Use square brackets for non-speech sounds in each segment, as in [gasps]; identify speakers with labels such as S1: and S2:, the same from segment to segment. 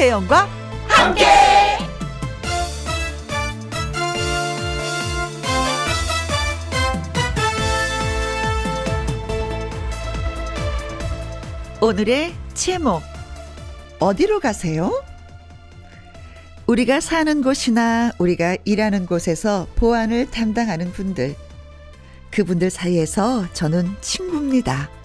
S1: 김혜영과 함께. 오늘의 제목 어디로 가세요? 우리가 사는 곳이나 우리가 일하는 곳에서 보안을 담당하는 분들 그분들 사이에서 저는 친구입니다.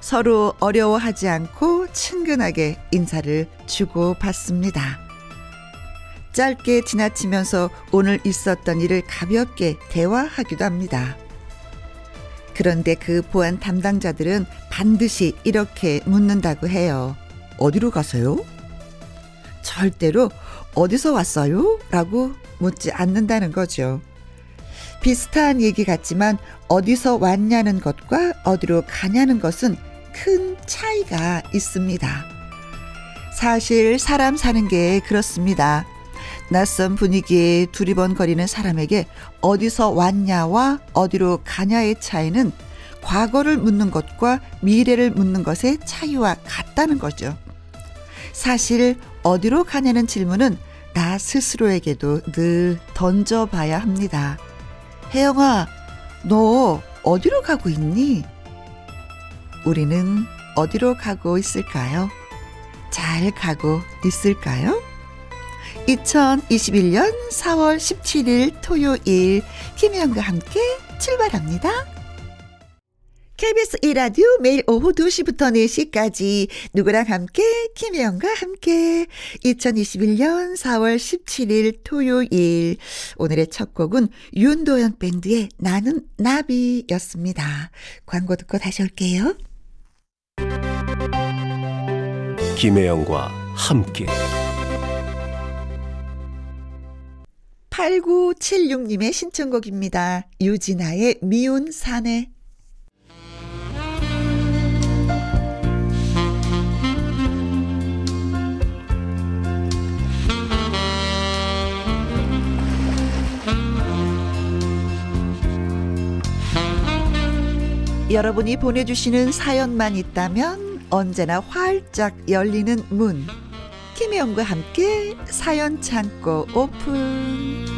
S1: 서로 어려워하지 않고 친근하게 인사를 주고 받습니다. 짧게 지나치면서 오늘 있었던 일을 가볍게 대화하기도 합니다. 그런데 그 보안 담당자들은 반드시 이렇게 묻는다고 해요. 어디로 가세요? 절대로 어디서 왔어요? 라고 묻지 않는다는 거죠. 비슷한 얘기 같지만 어디서 왔냐는 것과 어디로 가냐는 것은 큰 차이가 있습니다. 사실 사람 사는 게 그렇습니다. 낯선 분위기에 두리번거리는 사람에게 어디서 왔냐와 어디로 가냐의 차이는 과거를 묻는 것과 미래를 묻는 것의 차이와 같다는 거죠. 사실 어디로 가냐는 질문은 나 스스로에게도 늘 던져봐야 합니다. 혜영아, 너 어디로 가고 있니? 우리는 어디로 가고 있을까요? 잘 가고 있을까요? 2021년 4월 17일 토요일 김혜영과 함께 출발합니다. KBS 1라디오 매일 오후 2시부터 4시까지 누구랑 함께 김혜영과 함께 2021년 4월 17일 토요일 오늘의 첫 곡은 윤도현 밴드의 나는 나비였습니다. 광고 듣고 다시 올게요.
S2: 김혜영과 함께
S1: 8976님의 신청곡입니다. 유진아의 미운 사내. 여러분이 보내주시는 사연만 있다면 언제나 활짝 열리는 문. 김혜영과 함께 사연 창고 오픈.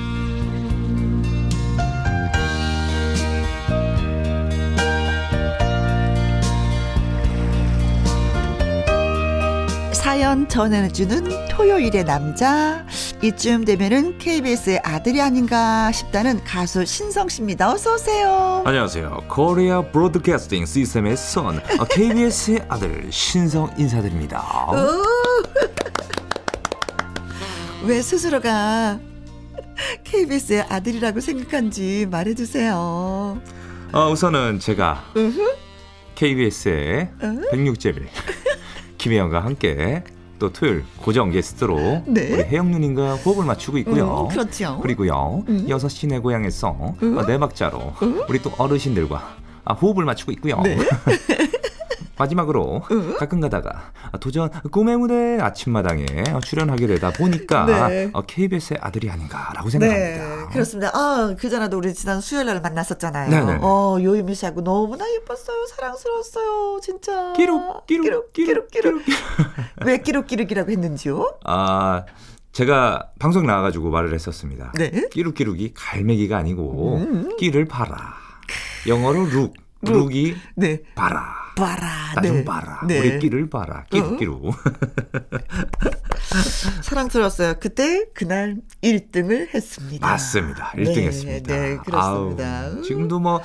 S1: 사연 전해주는 토요일의 남자. 이쯤 되면은 KBS의 아들이 아닌가 싶다는 가수 신성 씨입니다. 어서 오세요.
S3: 안녕하세요. Korea Broadcasting System의 son KBS의 아들 신성 인사드립니다.
S1: 왜 스스로가 KBS의 아들이라고 생각한지 말해주세요.
S3: 어, 우선은 제가 KBS의 106제비 김혜영과 함께 또 토요일 고정 게스트로
S1: 네.
S3: 우리 혜영 누님과 호흡을 맞추고 있고요.
S1: 음, 그렇죠.
S3: 그리고요
S1: 음.
S3: 여섯 시 내 고향에서
S1: 음.
S3: 어, 네 박자로 우리 또 어르신들과 아, 호흡을 맞추고 있고요.
S1: 네. [laughs]
S3: 마지막으로 가끔 가다가 도전 꿈의 무대 아침마당에 출연하게 되다 보니까
S1: 네.
S3: 어, KBS의 아들이 아닌가라고 생각합니다.
S1: 네, 그렇습니다. 아, 그전에도 우리 지난 수요일 날 만났었잖아요.
S3: 네네.
S1: 어, 요유미 씨하고 너무나 예뻤어요. 사랑스러웠어요. 진짜.
S3: 끼룩 끼룩 끼룩 끼룩
S1: 왜 끼룩 끼룩이라고 했는지요?
S3: 아 제가 방송 나와가지고 말을 했었습니다.
S1: 네.
S3: 끼룩끼룩이 갈매기가 아니고
S1: 음.
S3: 끼를 봐라. 영어로 look,
S1: look.
S3: Look이
S1: 네.
S3: 봐라.
S1: 봐라.
S3: 나좀
S1: 네.
S3: 봐라.
S1: 네.
S3: 우리 끼를 봐라. 끼룩끼룩. [laughs]
S1: 사랑스러웠어요. 그때 그날 1등을 했습니다.
S3: 맞습니다. 1등
S1: 네,
S3: 했습니다.
S1: 네, 그렇습니다.
S3: 아우, 지금도 뭐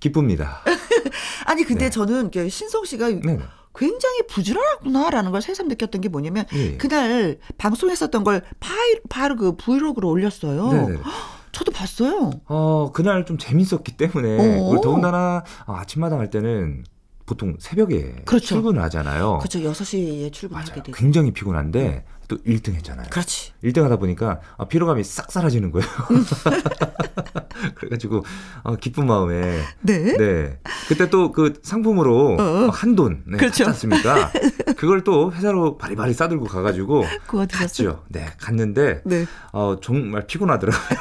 S3: 기쁩니다. [laughs]
S1: 아니 근데
S3: 네.
S1: 저는 신성 씨가
S3: 네네.
S1: 굉장히 부지런하구나라는 걸 새삼 느꼈던 게 뭐냐면
S3: 예.
S1: 그날 방송했었던 걸 파일 바로 그 브이로그로 올렸어요.
S3: 네네.
S1: 저도 봤어요.
S3: 어, 그날 좀 재밌었기 때문에
S1: 어.
S3: 더군다나 아, 아침마당 할 때는 보통 새벽에
S1: 그렇죠.
S3: 출근을 하잖아요.
S1: 그렇죠. 6시에 출근하게. 되죠.
S3: 굉장히 피곤한데 또 1등 했잖아요.
S1: 그렇지.
S3: 1등 하다 보니까 아, 피로감이 싹 사라지는 거예요. [laughs] [laughs] 그래가지고 어, 기쁜 마음에
S1: 네.
S3: 네 그때 또 그 상품으로
S1: 어.
S3: 한돈 네,
S1: 그렇죠.
S3: 않습니까? [laughs] 그걸 또 회사로 바리바리 싸들고 가가지고? 갔죠. 네 갔는데
S1: 네.
S3: 어, 정말 피곤하더라고요.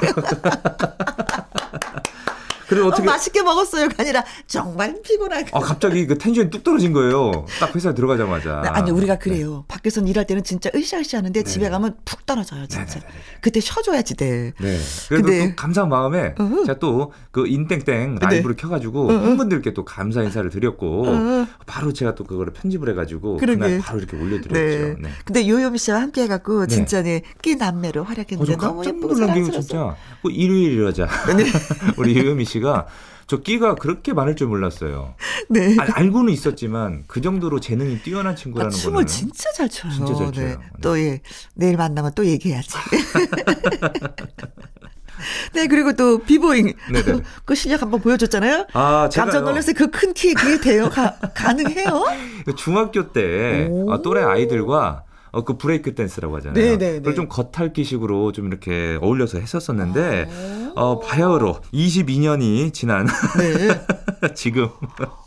S3: 그래서 어떻게
S1: 어, 맛있게 먹었어요가 아니라 정말 피곤하고.
S3: 아 갑자기 그 텐션이 뚝 떨어진 거예요. 딱 회사 들어가자마자.
S1: 네, 아니 우리가 그래요. 밖에서 일할 때는 진짜 으쌰으쌰하는데 집에 가면 푹 떨어져요, 진짜.
S3: 네네네네.
S1: 그때 쉬어줘야지 돼.
S3: 네. 그래도
S1: 근데-
S3: 또 감사한 마음에
S1: 어허.
S3: 제가 또 그 인땡땡 라이브를 켜가지고
S1: 어허.
S3: 팬분들께 또 감사 인사를 드렸고
S1: 어허.
S3: 바로 제가 또 그거를 편집을 해가지고
S1: 그러게.
S3: 그날 바로 이렇게 올려드렸죠.
S1: 네.
S3: 네.
S1: 근데 요요미 씨와 함께 해갖고
S3: 네.
S1: 진짜 네, 끼 남매로
S3: 어,
S1: 활약했는데
S3: 저
S1: 너무 예쁘고
S3: 놀란 게
S1: 사랑스러웠어.
S3: 진짜 그 일요일이라자 [laughs] 우리 유효미 씨가 저 끼가 그렇게 많을 줄 몰랐어요. [laughs]
S1: 네.
S3: 아, 알고는 있었지만 그 정도로 재능이 뛰어난
S1: 아,
S3: 친구라는
S1: 춤을
S3: 거는
S1: 진짜 잘 춰요.
S3: 진짜 잘
S1: 네.
S3: 춰요. 네.
S1: 또 예. 내일 만나면 또 얘기해야지. [laughs] 네, 그리고 또 비보잉.
S3: 네네. [laughs]
S1: 그 실력 한번 보여줬잖아요.
S3: 아, 제가요.
S1: 깜짝 놀랐어요. 그 큰 키에 그게 돼요? 가, 가능해요?
S3: 그 중학교 때
S1: 오.
S3: 어, 또래 아이들과 어, 그 브레이크 댄스라고 하잖아요.
S1: 네, 네,
S3: 그걸
S1: 네.
S3: 좀 겉핥기식으로 좀 이렇게 어울려서 했었었는데
S1: 아.
S3: 어, 바야흐로 22년이 지난
S1: 네. [laughs]
S3: 지금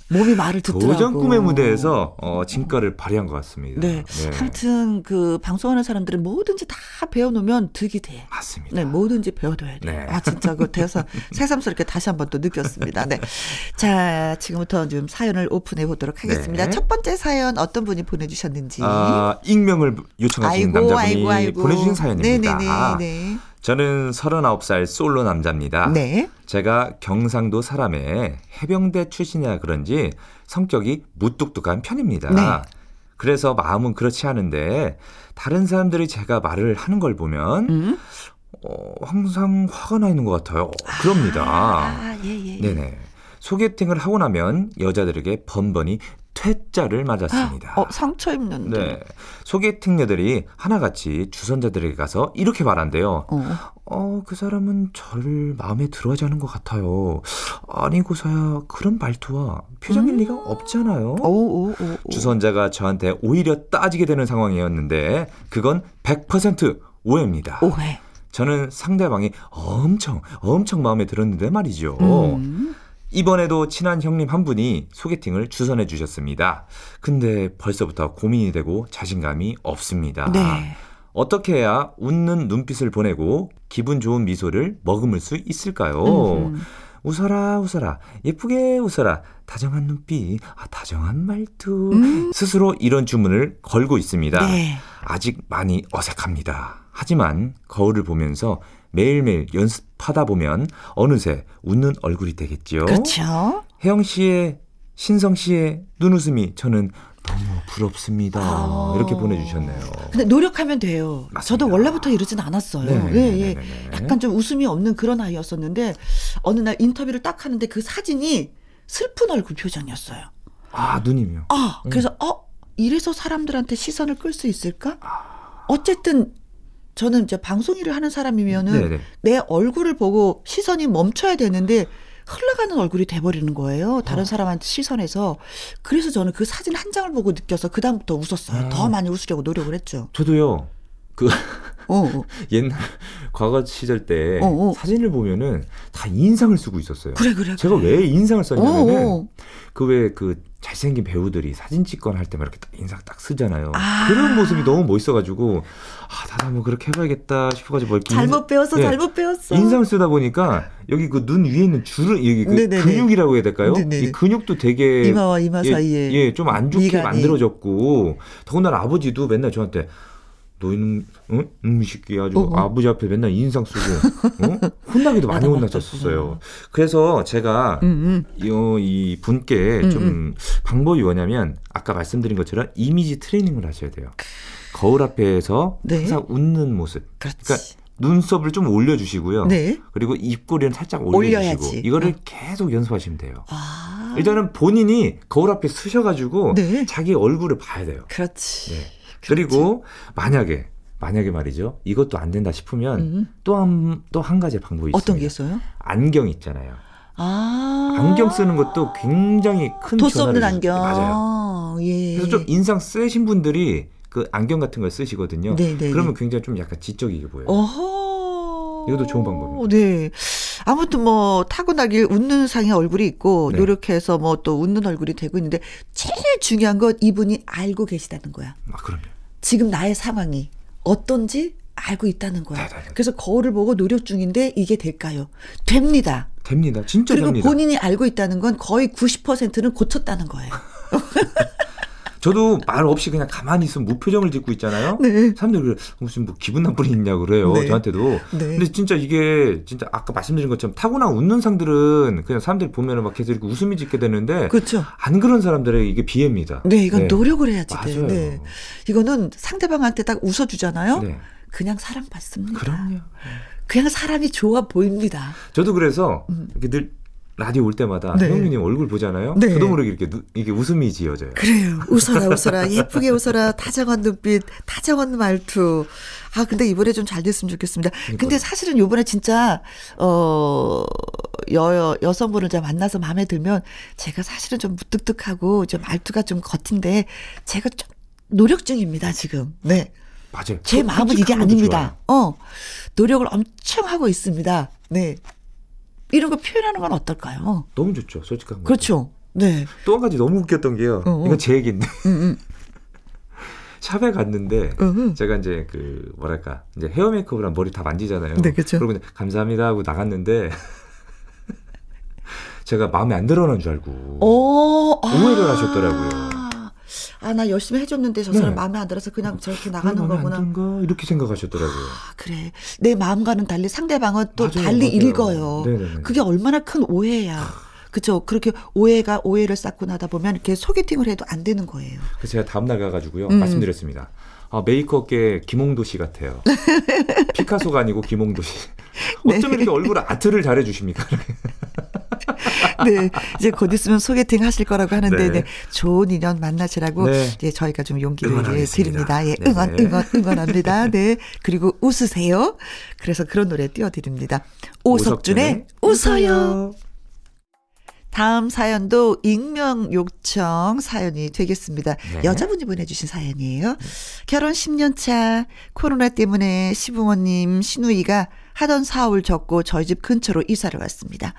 S1: 몸이 말을 듣더라고.
S3: 도전 꿈의 무대에서 어, 진가를 발휘한 것 같습니다.
S1: 네. 아무튼 그 방송하는 사람들은 뭐든지 다 배워놓으면 득이 돼.
S3: 맞습니다.
S1: 네, 뭐든지 배워둬야 돼.
S3: 네.
S1: 아, 진짜 그 대사 [laughs] 새삼스럽게 다시 한번 또 느꼈습니다. 네. 자, 지금부터 좀 사연을 오픈해 보도록 하겠습니다.
S3: 네.
S1: 첫 번째 사연 어떤 분이 보내주셨는지.
S3: 아, 익명을 요청하신 남자분이 보내주신 사연입니다.
S1: 네네네. 네.
S3: 저는 39살 솔로 남자입니다.
S1: 네.
S3: 제가 경상도 사람에 해병대 출신이라 그런지 성격이 무뚝뚝한 편입니다.
S1: 네.
S3: 그래서 마음은 그렇지 않은데 다른 사람들이 제가 말을 하는 걸 보면
S1: 음?
S3: 어, 항상 화가 나 있는 것 같아요. 그럽니다.
S1: 아, 예, 예. 예.
S3: 네네. 소개팅을 하고 나면 여자들에게 번번이 퇴짜를 맞았습니다.
S1: 어, 상처 입는데.
S3: 네. 소개팅녀들이 하나같이 주선자들에게 가서 이렇게 말한대요.
S1: 어.
S3: 어, 그 사람은 저를 마음에 들어 하지 않은 것 같아요. 아니고서야 그런 말투와 표정일
S1: 음.
S3: 리가 없잖아요.
S1: 오, 오, 오, 오.
S3: 주선자가 저한테 오히려 따지게 되는 상황이었는데 그건 100% 오해입니다.
S1: 오해.
S3: 저는 상대방이 엄청 엄청 마음에 들었는데 말이죠.
S1: 음.
S3: 이번에도 친한 형님 한 분이 소개팅을 주선해 주셨습니다. 근데 벌써부터 고민이 되고 자신감이 없습니다.
S1: 네.
S3: 어떻게 해야 웃는 눈빛을 보내고 기분 좋은 미소를 머금을 수 있을까요?
S1: 음흠.
S3: 웃어라 웃어라 예쁘게 웃어라 다정한 눈빛 아 다정한 말투
S1: 음.
S3: 스스로 이런 주문을 걸고 있습니다.
S1: 네.
S3: 아직 많이 어색합니다. 하지만 거울을 보면서 매일매일 연습하다 보면 어느새 웃는 얼굴이 되겠지요.
S1: 그렇죠.
S3: 혜영 씨의 신성 씨의 눈웃음이 저는 너무 부럽습니다.
S1: 아.
S3: 이렇게 보내주셨네요.
S1: 근데 노력하면 돼요.
S3: 맞습니다.
S1: 저도 원래부터 이러진 않았어요.
S3: 네,
S1: 예,
S3: 네,
S1: 예.
S3: 네, 네, 네.
S1: 약간 좀 웃음이 없는 그런 아이였었는데 어느 날 인터뷰를 딱 하는데 그 사진이 슬픈 얼굴 표정이었어요.
S3: 아 누님이요.
S1: 아,
S3: 음.
S1: 그래서 어 이래서 사람들한테 시선을 끌 수 있을까?
S3: 아.
S1: 어쨌든 저는 이제 방송 일을 하는 사람이면은
S3: 네네.
S1: 내 얼굴을 보고 시선이 멈춰야 되는데 흘러가는 얼굴이 돼버리는 거예요. 다른
S3: 어.
S1: 사람한테 시선에서. 그래서 저는 그 사진 한 장을 보고 느껴서 그다음부터 웃었어요.
S3: 아.
S1: 더 많이 웃으려고 노력을 했죠.
S3: 저도요. 그
S1: 어, 어. [laughs]
S3: 옛날 과거 시절 때
S1: 어, 어.
S3: 사진을 보면은 다 인상을 쓰고 있었어요.
S1: 그래, 그래.
S3: 제가
S1: 그래.
S3: 왜 인상을 썼냐면은
S1: 어, 어.
S3: 그왜그 잘생긴 배우들이 사진 찍거나 할 때만 이렇게 딱 인상 딱 쓰잖아요.
S1: 아.
S3: 그런 모습이 너무 멋있어가지고 아 나도 한번 그렇게 해봐야겠다 싶어가지고 뭐 이렇게
S1: 잘못 배웠어,
S3: 네.
S1: 잘못 배웠어.
S3: 인상을 쓰다 보니까 여기 그 눈 위에 있는 주름 여기 그
S1: 네네네.
S3: 근육이라고 해야 될까요?
S1: 네네네.
S3: 이 근육도 되게
S1: 이마와 이마
S3: 예,
S1: 사이에.
S3: 예, 좀 안 좋게
S1: 미간이.
S3: 만들어졌고 더군다나 아버지도 맨날 저한테 너희는 응? 음, 이 새끼 아주
S1: 어, 어.
S3: 아버지 앞에 맨날 인상 쓰고 어? 혼나기도 많이 혼났었어요.
S1: 맞았구나.
S3: 그래서 제가
S1: 음, 음.
S3: 이, 어, 이 분께
S1: 음,
S3: 좀 방법이 뭐냐면 아까 말씀드린 것처럼 이미지 트레이닝을 하셔야 돼요. 거울 앞에서
S1: 네.
S3: 항상 웃는 모습.
S1: 그렇지.
S3: 그러니까 눈썹을 좀 올려주시고요.
S1: 네.
S3: 그리고 입꼬리는 살짝 올려주시고
S1: 올려야지.
S3: 이거를
S1: 어.
S3: 계속 연습하시면 돼요.
S1: 아.
S3: 일단은 본인이 거울 앞에 서셔가지고
S1: 네.
S3: 자기 얼굴을 봐야 돼요.
S1: 그렇지.
S3: 네. 그리고 만약에 만약에 말이죠. 이것도 안 된다 싶으면
S1: 음.
S3: 또한 또 한 가지 방법이
S1: 어떤 게
S3: 있습니다.
S1: 있어요?
S3: 안경 있잖아요.
S1: 아.
S3: 안경 쓰는 것도 굉장히 큰
S1: 도수 없는 안경.
S3: 맞아요.
S1: 예.
S3: 그래서 좀 인상 쓰신 분들이 그 안경 같은 걸 쓰시거든요.
S1: 네, 네,
S3: 그러면
S1: 네.
S3: 굉장히 좀 약간 지적이게 보여요.
S1: 어허.
S3: 이것도 좋은 방법입니다.
S1: 네. 아무튼 뭐 타고나길 웃는 상의 얼굴이 있고
S3: 네.
S1: 노력해서 뭐 또 웃는 얼굴이 되고 있는데 제일 중요한 건 이분이 알고 계시다는 거야.
S3: 아, 그럼요.
S1: 지금 나의 상황이 어떤지 알고 있다는 거야.
S3: 네네네.
S1: 그래서 거울을 보고 노력 중인데 이게 될까요? 됩니다.
S3: 됩니다. 진짜
S1: 그리고
S3: 됩니다.
S1: 본인이 알고 있다는 건 거의 90%는 고쳤다는 거예요. [laughs]
S3: 저도 말 없이 그냥 가만히 있으면 무표정을 짓고 있잖아요.
S1: 네.
S3: 사람들이 그래, 무슨 뭐 기분 나쁜 일 있냐고 그래요.
S1: 네.
S3: 저한테도.
S1: 네.
S3: 근데 진짜 이게 진짜 아까 말씀드린 것처럼 타고난 웃는 상들은 그냥 사람들이 보면은 막 계속 이렇게 웃음이 짓게 되는데
S1: 그렇죠.
S3: 안 그런 사람들의 이게 비애입니다.
S1: 네, 이건 노력을 해야지 돼.
S3: 맞아요.
S1: 네. 이거는 상대방한테 딱 웃어 주잖아요.
S3: 네.
S1: 그냥 사랑받습니다.
S3: 그럼요.
S1: 그냥 사람이 좋아 보입니다.
S3: 저도 그래서 이렇게 늘 라디오 올 때마다
S1: 음. 네.
S3: 형님 얼굴 보잖아요.
S1: 네.
S3: 저도 모르게 이렇게 누- 이게 웃음이 지어져요.
S1: 그래요. [laughs] 웃어라, 웃어라. 예쁘게 웃어라. 다정한 눈빛, 다정한 말투. 아, 근데 이번에 좀 잘 됐으면 좋겠습니다. 근데 사실은 요번에 진짜, 어, 여, 여성분을 좀 만나서 마음에 들면 제가 사실은 좀 무뚝뚝하고 좀 말투가 좀 겉인데 제가 좀 노력 중입니다, 지금. 네.
S3: 맞아요.
S1: 제
S3: 솔-
S1: 마음은 이게 아닙니다. 어. 노력을 엄청 하고 있습니다. 네. 이런 거 표현하는 건 어떨까요?
S3: 너무 좋죠. 솔직한 거.
S1: 그렇죠. 네.
S3: 또 한 가지 너무 웃겼던 게요.
S1: 어, 어.
S3: 이건 제 얘기인데.
S1: 음, 음. [laughs]
S3: 샵에 갔는데
S1: 음.
S3: 제가 이제 그 뭐랄까 이제 헤어 메이크업을 하면 머리 다 만지잖아요.
S1: 네, 그쵸.
S3: 그리고 이제 감사합니다 하고 나갔는데 [laughs] 제가 마음에 안 들어는 줄 알고
S1: 오, 아.
S3: 오해를 하셨더라고요.
S1: 아, 나 열심히 해줬는데 저 사람
S3: 네.
S1: 마음에 안 들어서 그냥 저렇게 나가는
S3: 마음에
S1: 거구나.
S3: 안 든가 이렇게 생각하셨더라고요.
S1: 아, 그래. 내 마음과는 달리 상대방은 또
S3: 맞아요,
S1: 달리
S3: 맞아요.
S1: 읽어요.
S3: 네네네.
S1: 그게 얼마나 큰 오해야. 그죠. 그렇게 오해가 오해를 쌓고 나다 보면 이렇게 소개팅을 해도 안 되는 거예요.
S3: 그래서 제가 다음날 가가지고요
S1: 음.
S3: 말씀드렸습니다. 아, 메이크업계 김홍도 씨 같아요. [laughs] 피카소가 아니고 김홍도 씨.
S1: 네.
S3: 어쩜 이렇게 얼굴 아트를 잘해주십니까? [laughs] [laughs]
S1: 네. 이제 곧 있으면 소개팅 하실 거라고 하는데,
S3: 네.
S1: 네. 좋은 인연 만나시라고,
S3: 네.
S1: 예, 저희가 좀 용기를 예. 드립니다. 예,
S3: 네.
S1: 응원, 응원, 응원합니다. 네. 그리고 웃으세요. 그래서 그런 노래 띄워드립니다. 오석준의 웃어요. 다음 사연도 익명 요청 사연이 되겠습니다.
S3: 네.
S1: 여자분이 보내주신 사연이에요. 결혼 10년 차 코로나 때문에 시부모님 시누이가 하던 사업을 접고 저희 집 근처로 이사를 왔습니다.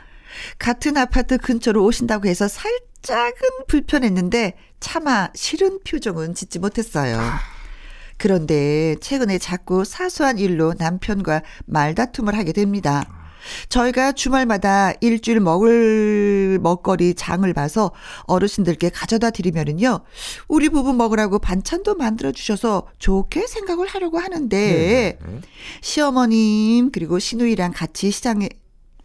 S1: 같은 아파트 근처로 오신다고 해서 살짝은 불편했는데 차마 싫은 표정은 짓지 못했어요. 그런데 최근에 자꾸 사소한 일로 남편과 말다툼을 하게 됩니다. 저희가 주말마다 일주일 먹을 먹거리 장을 봐서 어르신들께 가져다 드리면은요, 우리 부부 먹으라고 반찬도 만들어 주셔서 좋게 생각을 하려고 하는데,
S3: 네. 네.
S1: 시어머님, 그리고 시누이랑 같이 시장에,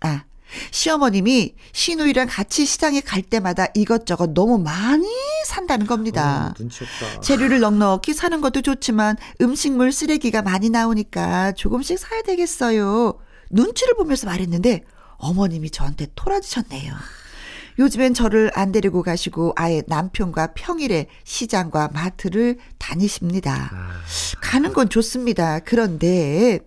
S1: 아, 시어머님이 시누이랑 같이 시장에 갈 때마다 이것저것 너무 많이 산다는 겁니다.
S3: 어.
S1: 재료를 넉넉히 사는 것도 좋지만 음식물 쓰레기가 많이 나오니까 조금씩 사야 되겠어요. 눈치를 보면서 말했는데 어머님이 저한테 토라지셨네요. 요즘엔 저를 안 데리고 가시고 아예 남편과 평일에 시장과 마트를 다니십니다.
S3: 아,
S1: 가는 건 좋습니다. 그런데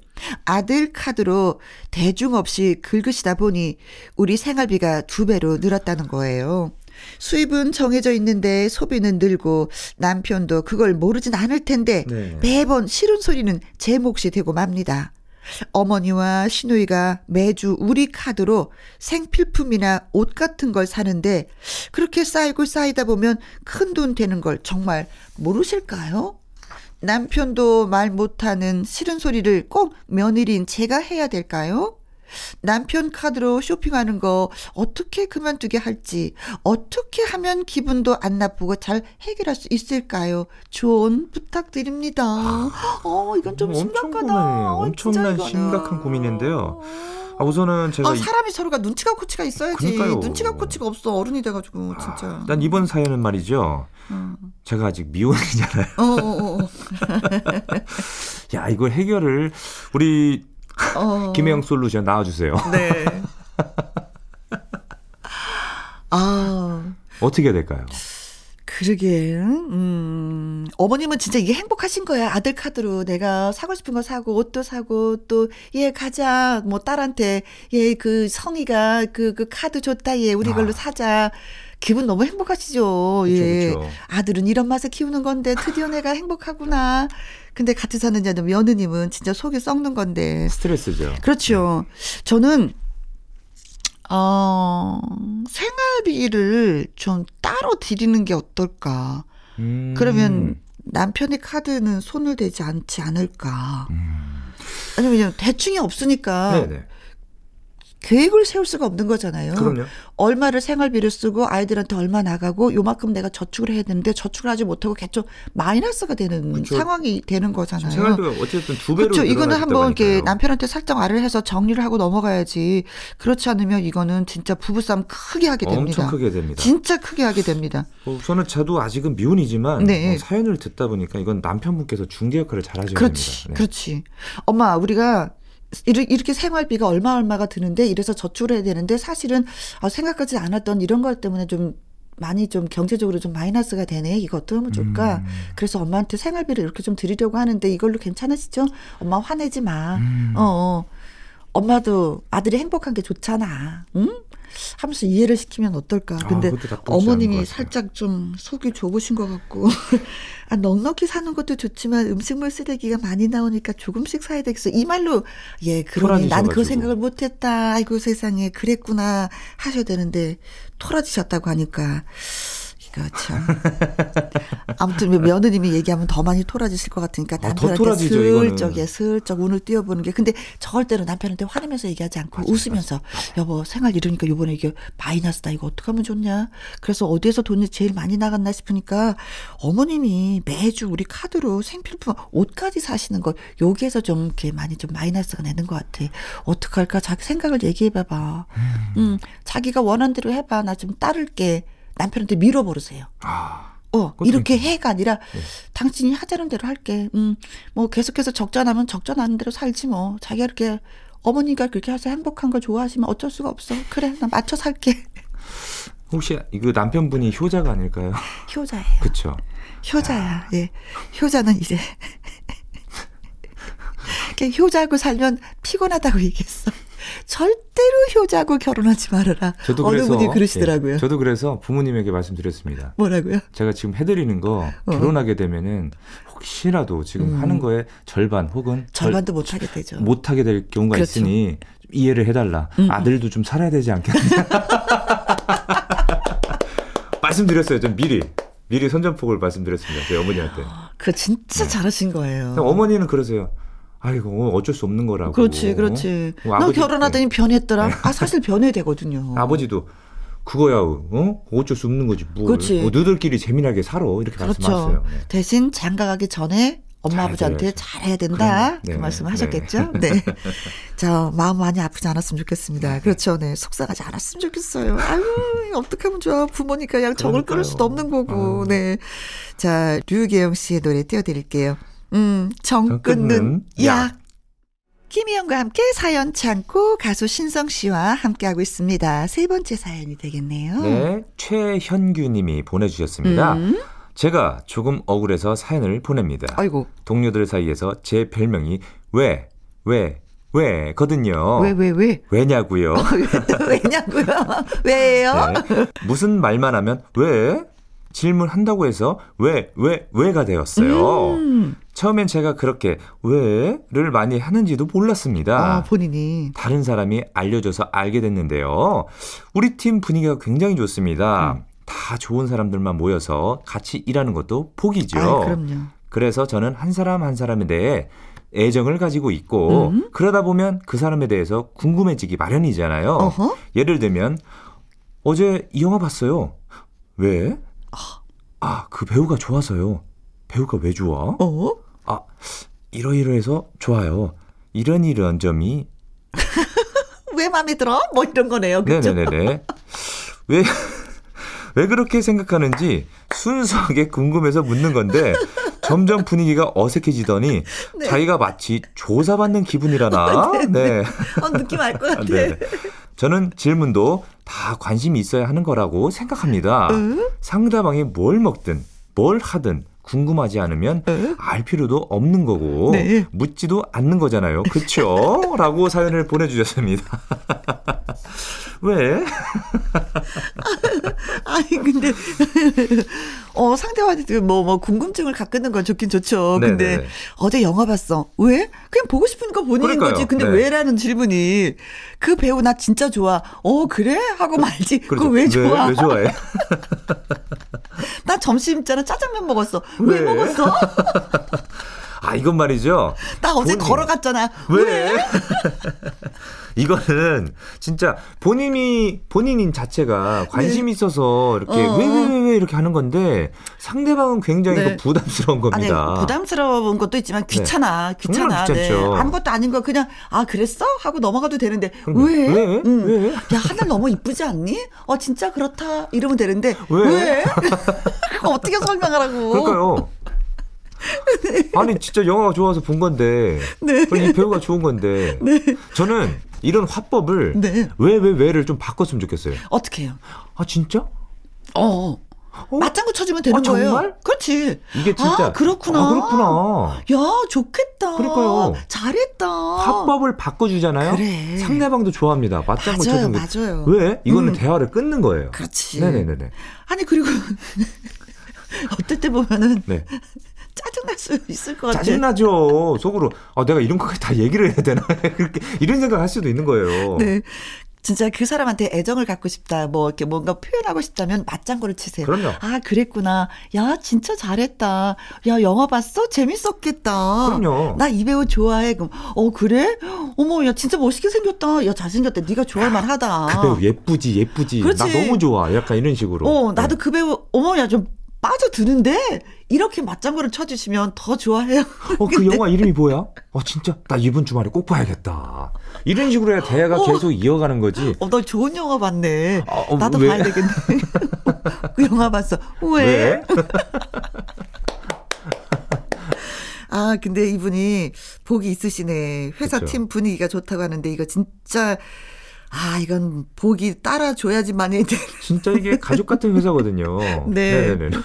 S1: 아들 카드로 대중 없이 긁으시다 보니 우리 생활비가 두 배로 늘었다는 거예요. 수입은 정해져 있는데 소비는 늘고 남편도 그걸 모르진 않을 텐데
S3: 네.
S1: 매번 싫은 소리는 제 몫이 되고 맙니다. 어머니와 시누이가 매주 우리 카드로 생필품이나 옷 같은 걸 사는데 그렇게 쌓이고 쌓이다 보면 큰 돈 되는 걸 정말 모르실까요? 남편도 말 못하는 싫은 소리를 꼭 며느리인 제가 해야 될까요? 남편 카드로 쇼핑하는 거 어떻게 그만두게 할지, 어떻게 하면 기분도 안 나쁘고 잘 해결할 수 있을까요? 조언 부탁드립니다. 어, 이건 좀
S3: 엄청
S1: 심각하다. 어,
S3: 엄청난
S1: 이거는.
S3: 심각한 고민인데요. 아, 우선은 제가
S1: 아,
S3: 이-
S1: 사람이 서로가 눈치가 코치가 있어야지.
S3: 그러니까요.
S1: 눈치가 코치가 없어. 어른이 돼가지고, 진짜.
S3: 난 이번 사연은 말이죠.
S1: 음.
S3: 제가 아직 미혼이잖아요.
S1: 어, 어, 어. [laughs]
S3: 야, 이걸 해결을 우리
S1: 어. [laughs]
S3: 김혜영 솔루션 나와주세요.
S1: 네. [laughs] 아,
S3: 어떻게 될까요?
S1: 그러게, 음, 어머님은 진짜 이게 행복하신 거야. 아들 카드로 내가 사고 싶은 거 사고, 옷도 사고, 또, 얘 가자. 뭐, 딸한테, 얘그 성이가 그, 그 카드 줬다. 얘 우리 걸로
S3: 아.
S1: 사자. 기분 너무 행복하시죠. 예.
S3: 그쵸, 그쵸.
S1: 아들은 이런 맛에 키우는 건데 드디어 내가 행복하구나. 근데 같이 사는 이제 며느님은 진짜 속이 썩는 건데.
S3: 스트레스죠.
S1: 그렇죠. 저는 어 생활비를 좀 따로 드리는 게 어떨까?
S3: 음.
S1: 그러면 남편의 카드는 손을 대지 않지 않을까?
S3: 음.
S1: 아니면 대충이 없으니까
S3: 네네.
S1: 계획을 세울 수가 없는 거잖아요.
S3: 그럼요.
S1: 얼마를 생활비를 쓰고 아이들한테 얼마 나가고 요만큼 내가 저축을 해야 되는데 저축을 하지 못하고 계속 마이너스가 되는
S3: 그쵸.
S1: 상황이 되는 거잖아요.
S3: 생활비가 어쨌든 두 배로
S1: 그렇죠. 이거는 한번 이렇게. 남편한테 살짝 말을 해서 정리를 하고 넘어가야지. 그렇지 않으면 이거는 진짜 부부싸움 크게 하게 됩니다.
S3: 엄청 크게 됩니다.
S1: 진짜 크게 하게 됩니다.
S3: 어, 저는 저도 아직은 미혼이지만
S1: 네.
S3: 어, 사연을 듣다 보니까 이건 남편분께서 중재 역할을 잘 하셔야
S1: 그렇지.
S3: 네.
S1: 그렇지. 엄마, 우리가 이렇게 생활비가 얼마 얼마가 드는데 이래서 저축을 해야 되는데 사실은 아, 생각하지 않았던 이런 것 때문에 좀 많이 좀 경제적으로 좀 마이너스가 되네. 어떻게 하면 좋을까?
S3: 음.
S1: 그래서 엄마한테 생활비를 이렇게 좀 드리려고 하는데 이걸로 괜찮으시죠? 엄마 화내지 마.
S3: 음.
S1: 어, 어. 엄마도 아들이 행복한 게 좋잖아. 응? 하면서 이해를 시키면 어떨까?
S3: 아,
S1: 근데
S3: 것
S1: 어머님이. 살짝 좀 속이 좁으신 것 같고. [laughs] 아, 넉넉히 사는 것도 좋지만 음식물 쓰레기가 많이 나오니까 조금씩 사야 되겠어. 이 말로, 예, 그러니 난 그. 생각을 못 했다. 아이고 세상에, 그랬구나. 하셔야 되는데, 토라지셨다고 하니까. 이거 참. 아무튼 뭐 며느님이 얘기하면 더 많이 토라지실 것 같으니까
S3: 아, 더
S1: 남편한테
S3: 토라지죠,
S1: 슬쩍,
S3: 이거는.
S1: 예, 슬쩍 운을 띄워보는 게. 근데 절대로 남편한테 화내면서 얘기하지 않고 웃으면서 여보 생활 이러니까 요번에 이게 마이너스다. 이거 어떡하면 좋냐. 그래서 어디에서 돈이 제일 많이 나갔나 싶으니까 어머님이 매주 우리 카드로 생필품 옷까지 사시는 거 여기에서 좀 이렇게 많이 좀 마이너스가 내는 것 같아. 어떡할까? 자기 생각을 얘기해봐봐. 음, 자기가 원하는 대로 해봐. 나 좀 따를게. 남편한테 밀어버리세요.
S3: 아,
S1: 어, 이렇게. 해가 아니라 당신이 하자는 대로 할게. 음, 뭐 계속해서 적자나면 적자나는 대로 살지 뭐. 자기가 이렇게 어머니가 그렇게 해서 행복한 걸 좋아하시면 어쩔 수가 없어. 그래, 나 맞춰 살게.
S3: 혹시 이거 남편분이 효자가 아닐까요? [laughs]
S1: 효자예요.
S3: 그렇죠.
S1: 효자야. 예. 효자는 이제 [laughs] 효자고 살면 피곤하다고 얘기했어. 절대로 효자고 결혼하지 말아라.
S3: 저도 그래서
S1: 분이 그러시더라고요.
S3: 예, 저도 그래서 부모님에게 말씀드렸습니다.
S1: 뭐라고요?
S3: 제가 지금 해드리는 거
S1: 어.
S3: 결혼하게 되면은 혹시라도 지금
S1: 음.
S3: 하는 거에 절반 혹은
S1: 절반도 못 하게 되죠.
S3: 절- 못하게 될 경우가
S1: 그렇죠.
S3: 있으니 좀 이해를 해달라.
S1: 음, 음.
S3: 아들도 좀 살아야 되지 않겠냐. [laughs] 말씀드렸어요. 좀 미리 미리 선전폭을 말씀드렸습니다. 저희 어머니한테.
S1: 그 진짜 잘하신 거예요.
S3: 어머니는 그러세요. 아이고 어쩔 수 없는 거라고.
S1: 그렇지, 그렇지. 뭐너 결혼하더니 변했더라.
S3: 네.
S1: 아, [laughs] 사실 변해야 되거든요.
S3: 아버지도 그거야, 어? 어쩔 수 없는 거지. 뭐,
S1: 그렇지.
S3: 뭐 너희들끼리 재미나게 살아 이렇게
S1: 그렇죠.
S3: 말씀하세요. 네.
S1: 대신 장가가기 전에 엄마
S3: 잘
S1: 아버지한테. 잘해야 된다.
S3: 그럼요.
S1: 그
S3: 네,
S1: 말씀을
S3: 네.
S1: 하셨겠죠? 네. [laughs] 자, 마음 많이 아프지 않았으면 좋겠습니다. 그렇죠. 네. 속상하지 않았으면 좋겠어요. 아유, 어떻게 하면 좋아. 부모니까 그냥 정을 끊을
S3: 그러니까요.
S1: 수도 없는 거고.
S3: 아유.
S1: 네. 자, 류계영 씨의 노래 띄워드릴게요. 음,
S3: 정정
S1: 끊는 약.
S3: 약.
S1: 김희영과 함께 사연 창고 가수 신성 씨와 함께하고 있습니다. 세 번째 사연이 되겠네요.
S3: 네, 최현규 님이 보내주셨습니다.
S1: 음.
S3: 제가 조금 억울해서 사연을 보냅니다.
S1: 아이고,
S3: 동료들 사이에서 제 별명이 왜, 왜, 왜 거든요.
S1: 왜, 왜, 왜?
S3: 왜냐고요. [laughs]
S1: 왜냐고요? 왜요?
S3: 네. 무슨 말만 하면 왜? 질문한다고 해서 왜, 왜, 왜가 되었어요.
S1: 음.
S3: 처음엔 제가 그렇게 왜를 많이 하는지도 몰랐습니다.
S1: 아, 본인이.
S3: 다른 사람이 알려줘서 알게 됐는데요. 우리 팀 분위기가 굉장히 좋습니다.
S1: 음.
S3: 다 좋은 사람들만 모여서 같이 일하는 것도 복이죠.
S1: 아, 그럼요.
S3: 그래서 저는 한 사람 한 사람에 대해 애정을 가지고 있고
S1: 음.
S3: 그러다 보면 그 사람에 대해서 궁금해지기 마련이잖아요.
S1: 어허.
S3: 예를 들면 어제 이 영화 봤어요. 왜? 아, 그 배우가 좋아서요. 배우가 왜 좋아?
S1: 어?
S3: 아, 이러이러해서 좋아요. 이런 이런 점이 [laughs]
S1: 왜 마음에 들어? 뭐 이런 거네요. 그죠?
S3: 네네네네. 왜, [laughs] 왜 그렇게 생각하는지 순수하게 궁금해서 묻는 건데 점점 분위기가 어색해지더니 [laughs]
S1: 네.
S3: 자기가 마치 조사받는 기분이라나? [laughs] 네.
S1: 어, 느낌 알 것 같아.
S3: 네. 저는 질문도 다 관심이 있어야 하는 거라고 생각합니다.
S1: 응?
S3: 상대방이 뭘 먹든 뭘 하든 궁금하지 않으면
S1: 응?
S3: 알 필요도 없는 거고
S1: 네.
S3: 묻지도 않는 거잖아요. 그쵸? [laughs] 라고 사연을 보내주셨습니다. 왜? [laughs]
S1: 아니 근데 [laughs] 어 상대방한테 뭐뭐 궁금증을 갖는 건 좋긴 좋죠. 근데
S3: 네네네.
S1: 어제 영화 봤어. 왜? 그냥 보고 싶은 거 보는
S3: 그러니까요.
S1: 거지. 근데
S3: 네.
S1: 왜라는 질문이 그 배우 나 진짜 좋아. 어 그래? 하고 말지. 그거
S3: 그렇죠.
S1: 왜 좋아?
S3: 왜, 좋아해? [laughs]
S1: 나 점심 있잖아 짜장면 먹었어. 왜,
S3: 왜?
S1: 먹었어?
S3: 아, 이건 말이죠.
S1: 나 어제
S3: 본인.
S1: 걸어갔잖아.
S3: 왜? 이거는 진짜 본인이 본인인 자체가 관심이 있어서 이렇게
S1: 네. 어.
S3: 왜왜 왜 왜 이렇게 하는 건데 상대방은 굉장히
S1: 네.
S3: 그 부담스러운
S1: 아니
S3: 겁니다.
S1: 부담스러운 것도 있지만 귀찮아 귀찮아
S3: 정말 귀찮죠.
S1: 아무것도 아닌 거 그냥 아 그랬어 하고 넘어가도 되는데. 왜?
S3: 왜?
S1: 응.
S3: 왜?
S1: 야 하늘 너무 이쁘지 않니? 어 진짜 그렇다 이러면 되는데
S3: 왜?
S1: 그거 어떻게 설명하라고?
S3: 그러니까요. [laughs] 아니 진짜 영화가 좋아서 본 건데
S1: 네.
S3: 이 배우가 좋은 건데 저는 이런 화법을
S1: 네.
S3: 왜왜 왜를 좀 바꿨으면 좋겠어요.
S1: 어떻게 해요?
S3: 아 진짜?
S1: 어. 맞장구 쳐주면 되는
S3: 아, 정말?
S1: 거예요. 그렇지.
S3: 이게 진짜
S1: 아, 그렇구나.
S3: 아, 그렇구나.
S1: 야, 좋겠다.
S3: 그러니까요.
S1: 잘했다.
S3: 화법을 바꿔주잖아요.
S1: 그래.
S3: 상대방도 좋아합니다. 맞장구 쳐주는 거.
S1: 맞아요.
S3: 왜? 이거는
S1: 음.
S3: 대화를 끊는 거예요.
S1: 그렇지.
S3: 네네네네.
S1: 아니 그리고 [laughs] 어떨 때 보면은
S3: 네.
S1: 짜증날 수 있을 것 같아.
S3: 짜증나죠. 속으로 아 내가 이런 거까지 다 얘기를 해야 되나 [laughs] 그렇게 이런 생각할 수도 있는 거예요.
S1: 네. 진짜 그 사람한테 애정을 갖고 싶다, 뭐, 이렇게 뭔가 표현하고 싶다면 맞장구를 치세요.
S3: 그럼요.
S1: 아, 그랬구나. 야, 진짜 잘했다. 야, 영화 봤어? 재밌었겠다.
S3: 그럼요.
S1: 나 이 배우 좋아해. 그럼, 어, 그래? 어머, 야, 진짜 멋있게 생겼다. 야, 잘생겼다. 네가 좋아할 만하다.
S3: 그 배우 예쁘지 예쁘지
S1: 그렇지.
S3: 나 너무 좋아 약간 이런 식으로.
S1: 어, 나도
S3: 네.
S1: 그 배우, 어머, 야, 좀 빠져드는데? 이렇게 맞장구를 쳐주시면 더 좋아해요. [laughs]
S3: 어, 그 영화 이름이 뭐야? 어, 진짜? 나 이번 주말에 꼭 봐야겠다. 이런 식으로 해야 대화가
S1: 어.
S3: 계속 이어가는 거지.
S1: 어, 너 좋은 영화 봤네.
S3: 아, 어,
S1: 나도
S3: 왜?
S1: 봐야 되겠네. [laughs] 그 영화 봤어. 왜? 아, 근데 이분이 복이 있으시네. 회사
S3: 그쵸.
S1: 팀 분위기가 좋다고 하는데 이거 진짜 아, 이건 복이 따라줘야지만이 돼.
S3: 진짜 이게 가족 같은 회사거든요. [laughs]
S1: 네.
S3: 네네네. [laughs]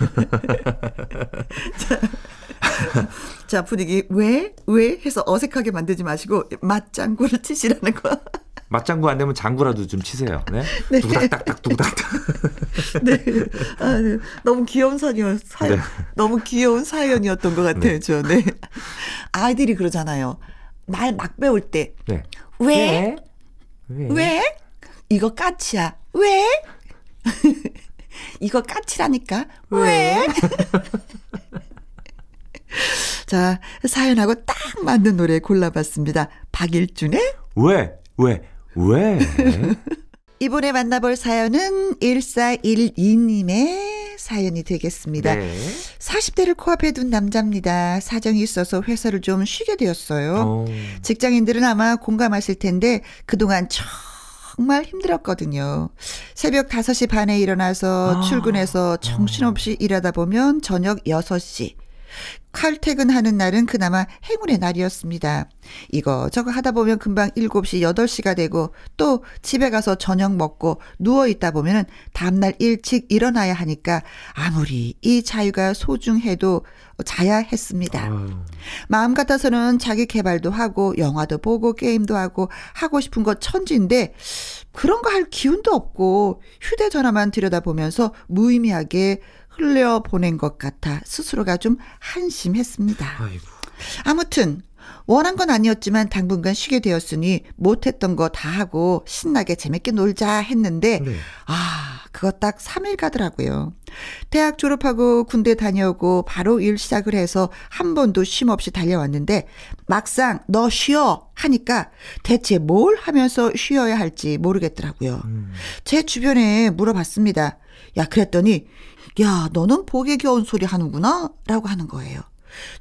S1: 자, 분위기 왜? 왜? 해서 어색하게 만들지 마시고 맞장구를 치시라는 거. [laughs]
S3: 맞장구 안 되면 장구라도 좀 치세요. 네.
S1: 네.
S3: 두닥닥닥 두닥닥.
S1: 네. 아, 네. 너무 귀여운 사연, 사,
S3: 네.
S1: 너무 귀여운 사연이었던 것 같아요,
S3: 네.
S1: 저. 네. 아이들이 그러잖아요. 말 막 배울 때.
S3: 네.
S1: 왜?
S3: 왜?
S1: 왜? 이거 까치야. 왜? [laughs] 이거 까치라니까. 왜? [laughs] 자, 사연하고 딱 맞는 노래 골라봤습니다. 박일준의
S3: 왜? 왜? 왜?
S1: 이번에 만나볼 사연은 1412님의 사연이 되겠습니다.
S3: 네.
S1: 40대를 코앞에 둔 남자입니다. 사정이 있어서 회사를 좀 쉬게 되었어요.
S3: 어.
S1: 직장인들은 아마 공감하실 텐데 그동안 정말 힘들었거든요. 새벽 5시 반에 일어나서
S3: 아.
S1: 출근해서 정신없이 일하다 보면 저녁 6시. 칼퇴근하는 날은 그나마 행운의 날이었습니다. 이거 저거 하다 보면 금방 7시, 8시가 되고 또 집에 가서 저녁 먹고 누워 있다 보면은 다음날 일찍 일어나야 하니까 아무리 이 자유가 소중해도 자야 했습니다.
S3: 아유.
S1: 마음 같아서는 자기 개발도 하고 영화도 보고 게임도 하고 하고 싶은 거 천지인데 그런 거 할 기운도 없고 휴대전화만 들여다보면서 무의미하게 흘려보낸 것 같아 스스로가 좀 한심했습니다.
S3: 아이고.
S1: 아무튼 원한 건 아니었지만 당분간 쉬게 되었으니 못했던 거 다 하고 신나게 재밌게 놀자 했는데
S3: 네.
S1: 아 그거 딱 3일 가더라고요. 대학 졸업하고 군대 다녀오고 바로 일 시작을 해서 한 번도 쉼 없이 달려왔는데 막상 너 쉬어 하니까 대체 뭘 하면서 쉬어야 할지 모르겠더라고요.
S3: 음.
S1: 제 주변에 물어봤습니다. 야, 그랬더니, 야, 너는 복에 겨운 소리 하는구나? 라고 하는 거예요.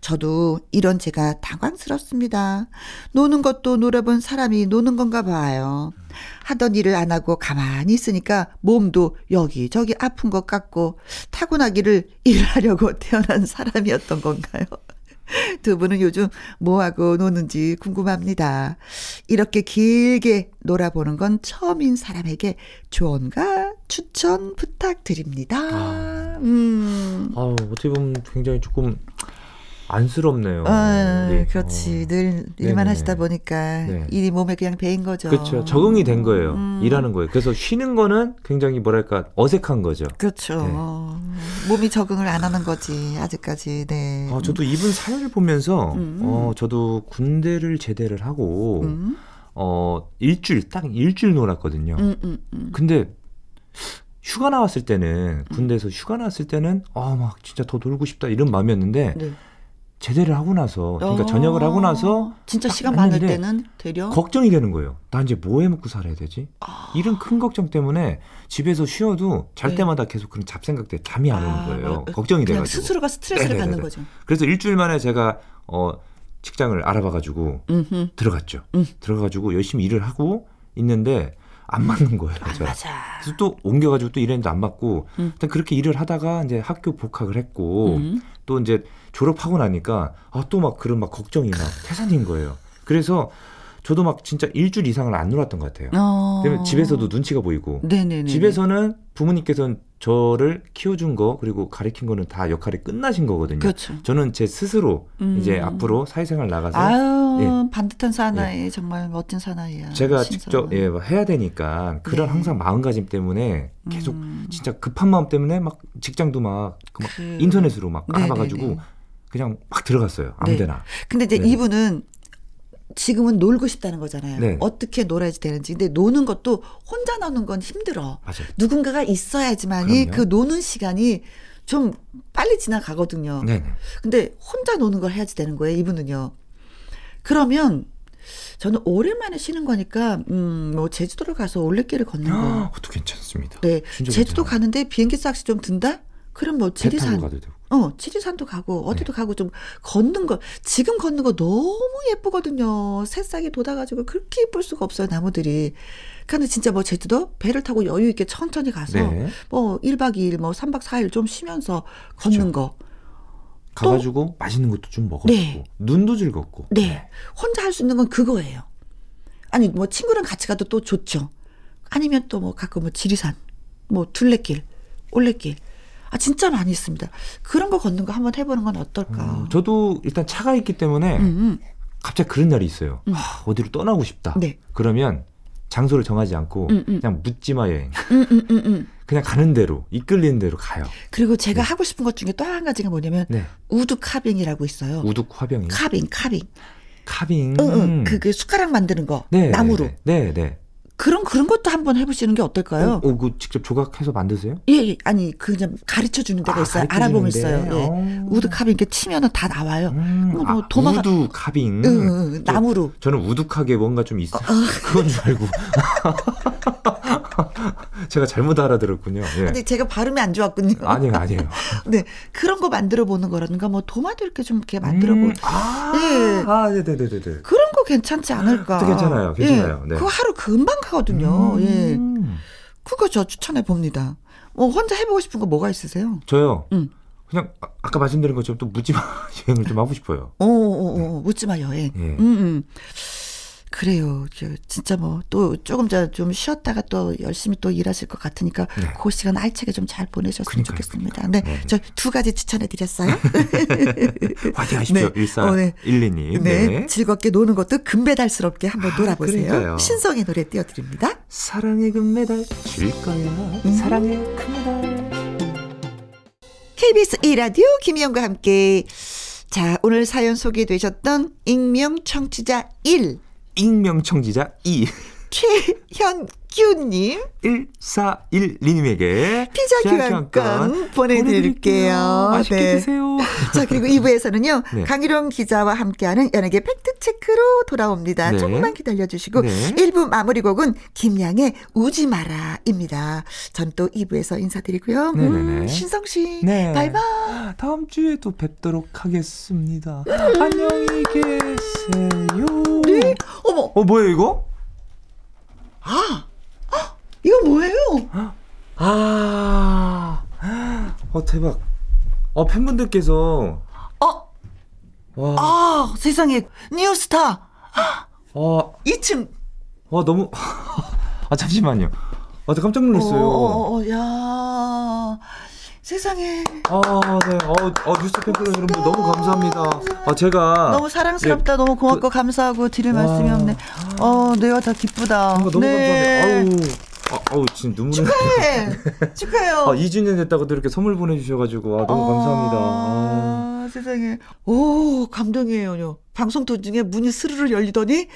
S1: 저도 이런 제가 당황스럽습니다. 노는 것도 놀아본 사람이 노는 건가 봐요. 하던 일을 안 하고 가만히 있으니까 몸도 여기저기 아픈 것 같고 타고나기를 [laughs] 일하려고 태어난 사람이었던 건가요? [laughs] 두 분은 요즘 뭐하고 노는지 궁금합니다. 이렇게 길게 놀아보는 건 처음인 사람에게 조언과 추천 부탁드립니다.
S3: 아.
S1: 음.
S3: 아우, 어떻게 보면 굉장히 조금 안쓰럽네요.
S1: 아,
S3: 네.
S1: 그렇지.
S3: 어.
S1: 늘 일만
S3: 네네.
S1: 하시다 보니까
S3: 네.
S1: 일이 몸에 그냥 배인 거죠.
S3: 그렇죠. 적응이 된 거예요.
S1: 음.
S3: 일하는 거예요. 그래서 쉬는 거는 굉장히 뭐랄까 어색한 거죠.
S1: 그렇죠.
S3: 네.
S1: 몸이 적응을 안 하는 거지 아직까지. 네.
S3: 아, 저도 이분 사연을 보면서
S1: 음.
S3: 어, 저도 군대를 제대를 하고
S1: 음,
S3: 어, 일주일 딱 일주일 놀았거든요.
S1: 음, 음, 음.
S3: 근데 휴가 나왔을 때는 군대에서 휴가 나왔을 때는 아, 막 진짜 더 놀고 싶다 이런 마음이었는데
S1: 네.
S3: 제대를 하고 나서 그러니까
S1: 어.
S3: 전역을 하고 나서
S1: 진짜
S3: 딱
S1: 시간 많을 때는 되려
S3: 걱정이 되는 거예요. 나 이제 뭐 해 먹고 살아야 되지?
S1: 아.
S3: 이런 큰 걱정 때문에 집에서 쉬어도 잘
S1: 네.
S3: 때마다 계속 그런 잡생각 때문에 잠이 안 오는
S1: 아,
S3: 거예요.
S1: 뭐,
S3: 걱정이 돼가지고.
S1: 스스로가 스트레스를
S3: 네네네네.
S1: 받는 거죠.
S3: 그래서 일주일 만에 제가 어 직장을 알아봐가지고
S1: 음흠.
S3: 들어갔죠.
S1: 음.
S3: 들어가가지고 열심히 일을 하고 있는데 안 맞는 거예요.
S1: 안
S3: 제가.
S1: 맞아.
S3: 그래서 또 옮겨가지고 또 일했는데 안 맞고
S1: 음.
S3: 일단 그렇게 일을 하다가 이제 학교 복학을 했고
S1: 음.
S3: 또 이제 졸업하고 나니까 아 또 막 그런 막 걱정이 막 태산인 거예요. 그래서 저도 막 진짜 일주일 이상을 안 놀았던 것 같아요.
S1: 어.
S3: 집에서도 눈치가 보이고
S1: 네네네.
S3: 집에서는 부모님께서는 저를 키워준 거 그리고 가르친 거는 다 역할이 끝나신 거거든요.
S1: 그렇죠.
S3: 저는 제 스스로
S1: 음.
S3: 이제 앞으로 사회생활 나가서
S1: 아유
S3: 예.
S1: 반듯한 사나이 정말 멋진 사나이야.
S3: 제가
S1: 신선.
S3: 직접 예, 뭐 해야 되니까 그런
S1: 네.
S3: 항상 마음가짐 때문에 계속
S1: 음.
S3: 진짜 급한 마음 때문에 막 직장도 막 그 막
S1: 그-
S3: 인터넷으로 막
S1: 네네네.
S3: 알아봐가지고 그냥 막 들어갔어요.
S1: 네.
S3: 아무데나.
S1: 근데 이제
S3: 네.
S1: 이분은 지금은 놀고 싶다는 거잖아요.
S3: 네.
S1: 어떻게 놀아야지 되는지. 근데 노는 것도 혼자 노는 건 힘들어.
S3: 맞아요.
S1: 누군가가 있어야지만이
S3: 그럼요.
S1: 그 노는 시간이 좀 빨리 지나가거든요.
S3: 네네.
S1: 근데 혼자 노는 걸 해야지 되는 거예요, 이분은요. 그러면 저는 오랜만에 쉬는 거니까 음, 뭐 제주도를 가서 올레길을 걷는 거.
S3: 아, 그것도 괜찮습니다.
S1: 네. 제주도
S3: 괜찮아요.
S1: 가는데 비행기 값이 좀 든다? 그럼 뭐 지리산. 어, 지리산도 가고 어디도
S3: 네.
S1: 가고 좀 걷는 거 지금 걷는 거 너무 예쁘거든요. 새싹이 돋아가지고 그렇게 예쁠 수가 없어요 나무들이. 근데 진짜 뭐 제주도 배를 타고 여유 있게 천천히 가서
S3: 네.
S1: 뭐 1박 2일 뭐 3박 4일 좀 쉬면서 걷는 거.
S3: 가가지고 맛있는 것도 좀 먹었고
S1: 네.
S3: 눈도 즐겁고.
S1: 네. 혼자 할 수 있는 건 그거예요. 아니 뭐 친구랑 같이 가도 또 좋죠. 아니면 또 뭐 가끔 뭐 지리산, 뭐 둘레길, 올레길. 아 진짜 많이 있습니다. 그런 거 걷는 거 한번 해보는 건 어떨까.
S3: 음, 저도 일단 차가 있기 때문에
S1: 음, 음.
S3: 갑자기 그런 날이 있어요.
S1: 음.
S3: 아, 어디로 떠나고 싶다.
S1: 네.
S3: 그러면 장소를 정하지 않고
S1: 음, 음.
S3: 그냥 묻지마 여행.
S1: 음, 음, 음, 음.
S3: 그냥 가는 대로 이끌리는 대로 가요.
S1: 그리고 제가
S3: 네.
S1: 하고 싶은 것 중에 또 한 가지가 뭐냐면
S3: 네.
S1: wood carving이라고 있어요.
S3: 우둑 화병이
S1: carving,
S3: Carving. Carving.
S1: 응, 응. 그, 그 숟가락 만드는 거.
S3: 네,
S1: 나무로.
S3: 네, 네, 네.
S1: 그런 그런 것도 한번 해보시는 게 어떨까요?
S3: 어, 어, 그 직접 조각해서 만드세요?
S1: 예, 예. 아니 그냥 가르쳐 주는 데가
S3: 아,
S1: 있어요. 알아보면. 있어요. 예.
S3: 어.
S1: Wood carving 이렇게 치면은 다 나와요.
S3: 음,
S1: 뭐, 뭐
S3: 아,
S1: 도마가-
S3: wood carving.
S1: 응, 응, 응.
S3: 저-
S1: 나무로.
S3: 저는 우둑하게 뭔가 좀 있어. [laughs] 그건 줄 알고. [laughs] 제가 잘못 알아들었군요. 예.
S1: 근데 제가 발음이 안 좋았군요.
S3: 아니에요, 아니에요. [laughs]
S1: 네. 그런 거 만들어 보는 거라든가 뭐 도마도 이렇게 좀 이렇게 만들어 보
S3: 음, 아,
S1: 예.
S3: 아, 네 네 네 네.
S1: 그런 거 괜찮지 않을까?
S3: 그것도 괜찮아요, 괜찮아요.
S1: 예.
S3: 네.
S1: 그거 하루 금방 가거든요. 예.
S3: 음.
S1: 그거 저 추천해 봅니다. 뭐 혼자 해보고 싶은 거 뭐가 있으세요?
S3: 저요.
S1: 응.
S3: 그냥 아- 아까 말씀드린 것처럼 또 묻지마 [laughs] 여행을 좀 하고 싶어요.
S1: 어, 어, 어, 묻지마 여행.
S3: 예.
S1: 음, 음. 그래요. 저 진짜 뭐 또 조금 전좀 쉬었다가 또 열심히 또 일하실 것 같으니까
S3: 네.
S1: 그 시간 알차게 좀 잘 보내셨으면
S3: 그러니까요,
S1: 좋겠습니다. 네,
S3: 네.
S1: 저 두 가지 추천해 드렸어요. [laughs]
S3: 화이팅 하십시오.
S1: 네. 어, 네.
S3: 1412님.
S1: 네, 즐겁게 노는 것도 금배달스럽게 한번
S3: 아,
S1: 놀아보세요.
S3: 그러니까요.
S1: 신성의 노래 띄워드립니다.
S3: 사랑의 금메달 줄 거야.
S1: 음.
S3: 사랑의 금메달.
S1: KBS 1라디오 김희영과 함께 자 오늘 사연 소개되셨던 익명 청취자 1
S3: 익명 청지자 2.
S1: 최현규님
S3: 1412님에게
S1: 피자 교환권 보내드릴게요.
S3: 맛있게
S1: 네.
S3: 드세요. [laughs]
S1: 자 그리고 2부에서는요
S3: 네.
S1: 강희룡 기자와 함께하는 연예계 팩트체크로 돌아옵니다.
S3: 네.
S1: 조금만 기다려주시고
S3: 네.
S1: 1부 마무리곡은 김양의 우지 마라입니다. 전 또 2부에서 인사드리고요. 음,
S3: 네네네.
S1: 신성씨
S3: 네.
S1: 바이바이.
S3: 다음 주에 또 뵙도록 하겠습니다. 안녕히 계세요.
S1: 네. 어머
S3: 어, 뭐예요, 이거?
S1: 이거 뭐예요?
S3: 아, 어, 대박. 어, 팬분들께서,
S1: 어,
S3: 와,
S1: 아 세상에 뉴스타
S3: 어,
S1: 2층.
S3: 와, 너무, [laughs] 아, 잠시만요. 아, 저 깜짝 놀랐어요.
S1: 어, 어, 어, 야 세상에
S3: 아, 네. 어, 어 뉴스 팬클럽 여러분들 너무 감사합니다. 아, 제가.
S1: 너무 사랑스럽다, 너무 고맙고 감사하고 드릴
S3: 와.
S1: 말씀이 없네. 어, 내가 다 기쁘다.
S3: 아, 너무
S1: 네.
S3: 감사합니다. 아우, 아, 아우, 지금 눈물이.
S1: 축하해, 축하해요.
S3: 아, 2주년 됐다고도 이렇게 선물 보내주셔가지고, 아, 너무 감사합니다. 아.
S1: 아, 세상에. 오, 감동이에요. 방송 도중에 문이 스르르 열리더니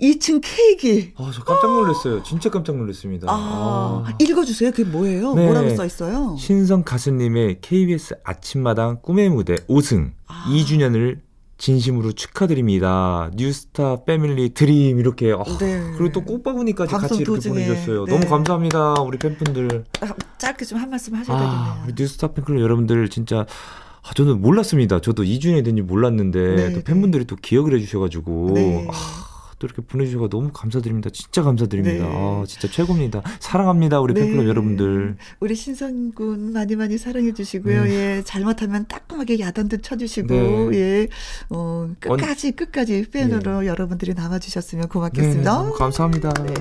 S1: 2층 케이크.
S3: 아, 저 깜짝 놀랐어요. 진짜 깜짝 놀랐습니다.
S1: 아,
S3: 아.
S1: 읽어주세요. 그게 뭐예요?
S3: 네.
S1: 뭐라고 써 있어요?
S3: 신성 가수님의 KBS 아침마당 꿈의 무대 5승
S1: 아.
S3: 2주년을 진심으로 축하드립니다. 뉴스타 패밀리 드림 이렇게 아,
S1: 네.
S3: 그리고 또 꽃바구니까지 같이 이렇게
S1: 도중에.
S3: 보내주셨어요.
S1: 네.
S3: 너무 감사합니다, 우리 팬분들.
S1: 아, 짧게 좀 한 말씀 하셔야
S3: 아,
S1: 되겠네요.
S3: 우리 뉴스타 팬클럽 여러분들 진짜 아, 저는 몰랐습니다. 저도 2주년이 된지 몰랐는데
S1: 네,
S3: 또 팬분들이 또 기억을 해주셔가지고
S1: 네.
S3: 아, 또 이렇게 보내주셔서 너무 감사드립니다. 진짜 감사드립니다.
S1: 네.
S3: 아, 진짜 최고입니다. 사랑합니다, 우리
S1: 네.
S3: 팬클럽 여러분들.
S1: 우리 신성군 많이 많이 사랑해 주시고요.
S3: 네.
S1: 예, 잘못하면 따끔하게 야단도 쳐주시고,
S3: 네.
S1: 예, 어, 끝까지 끝까지 팬으로 여러분들이 남아주셨으면
S3: 네,
S1: 고맙겠습니다.
S3: 너무 감사합니다.
S1: 네.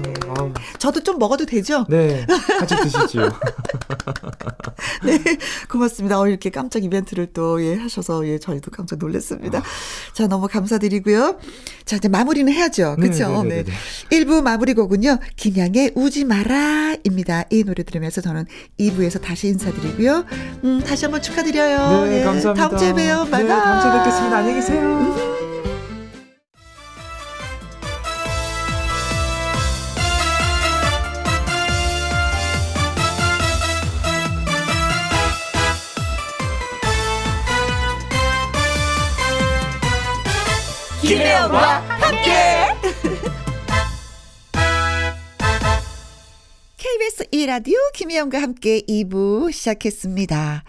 S1: 저도 좀 먹어도 되죠?
S3: 네, [laughs] 같이 드시죠. [laughs]
S1: 네, 고맙습니다. 어, 이렇게 깜짝 이벤트를 또, 예, 하셔서, 예, 저희도 깜짝
S3: 아.
S1: 놀랐습니다. 자, 너무 감사드리고요. 자, 이제 마무리는 해야죠. 그쵸?
S3: 네, 네,
S1: 네.
S3: 네,
S1: 1부 마무리 곡은요, 김양의 우지 마라, 입니다. 이 노래 들으면서 저는 2부에서 다시 인사드리고요. 음, 다시 한번 축하드려요.
S3: 네,
S1: 예,
S3: 감사합니다.
S1: 다음 주에 봬요.
S3: 네,
S1: 바이바이.
S3: 다음 주에 뵙겠습니다. 안녕히 계세요.
S1: 김혜영과 함께. KBS 1라디오 김혜영과 함께 2부 시작했습니다.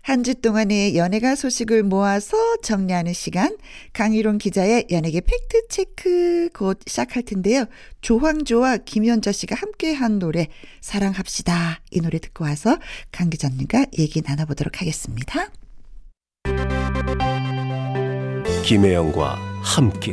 S1: 한 주 동안의 연예가 소식을 모아서 정리하는 시간. 강희론 기자의 연예계 팩트체크 곧 시작할 텐데요. 조황조와 김현자 씨가 함께 한 노래, 사랑합시다. 이 노래 듣고 와서 강 기자님과 얘기 나눠보도록 하겠습니다.
S2: 김혜영과 함께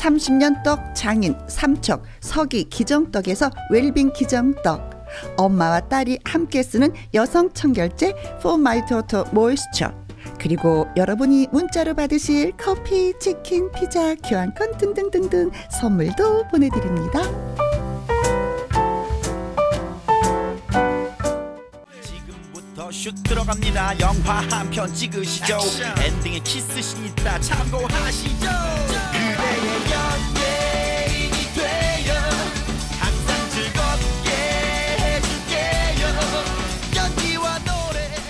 S1: 30년 떡 장인 삼척 서기 기정떡에서 웰빙 기정떡. 엄마와 딸이 함께 쓰는 여성 청결제 포마이토토 모이스처 그리고 여러분이 문자로 받으실 커피, 치킨, 피자, 교환권 등등등등 선물도 보내드립니다.
S4: 지금부터 슛 들어갑니다. 영화 한 편 찍으시죠. 엔딩에 키스신 있다 참고하시죠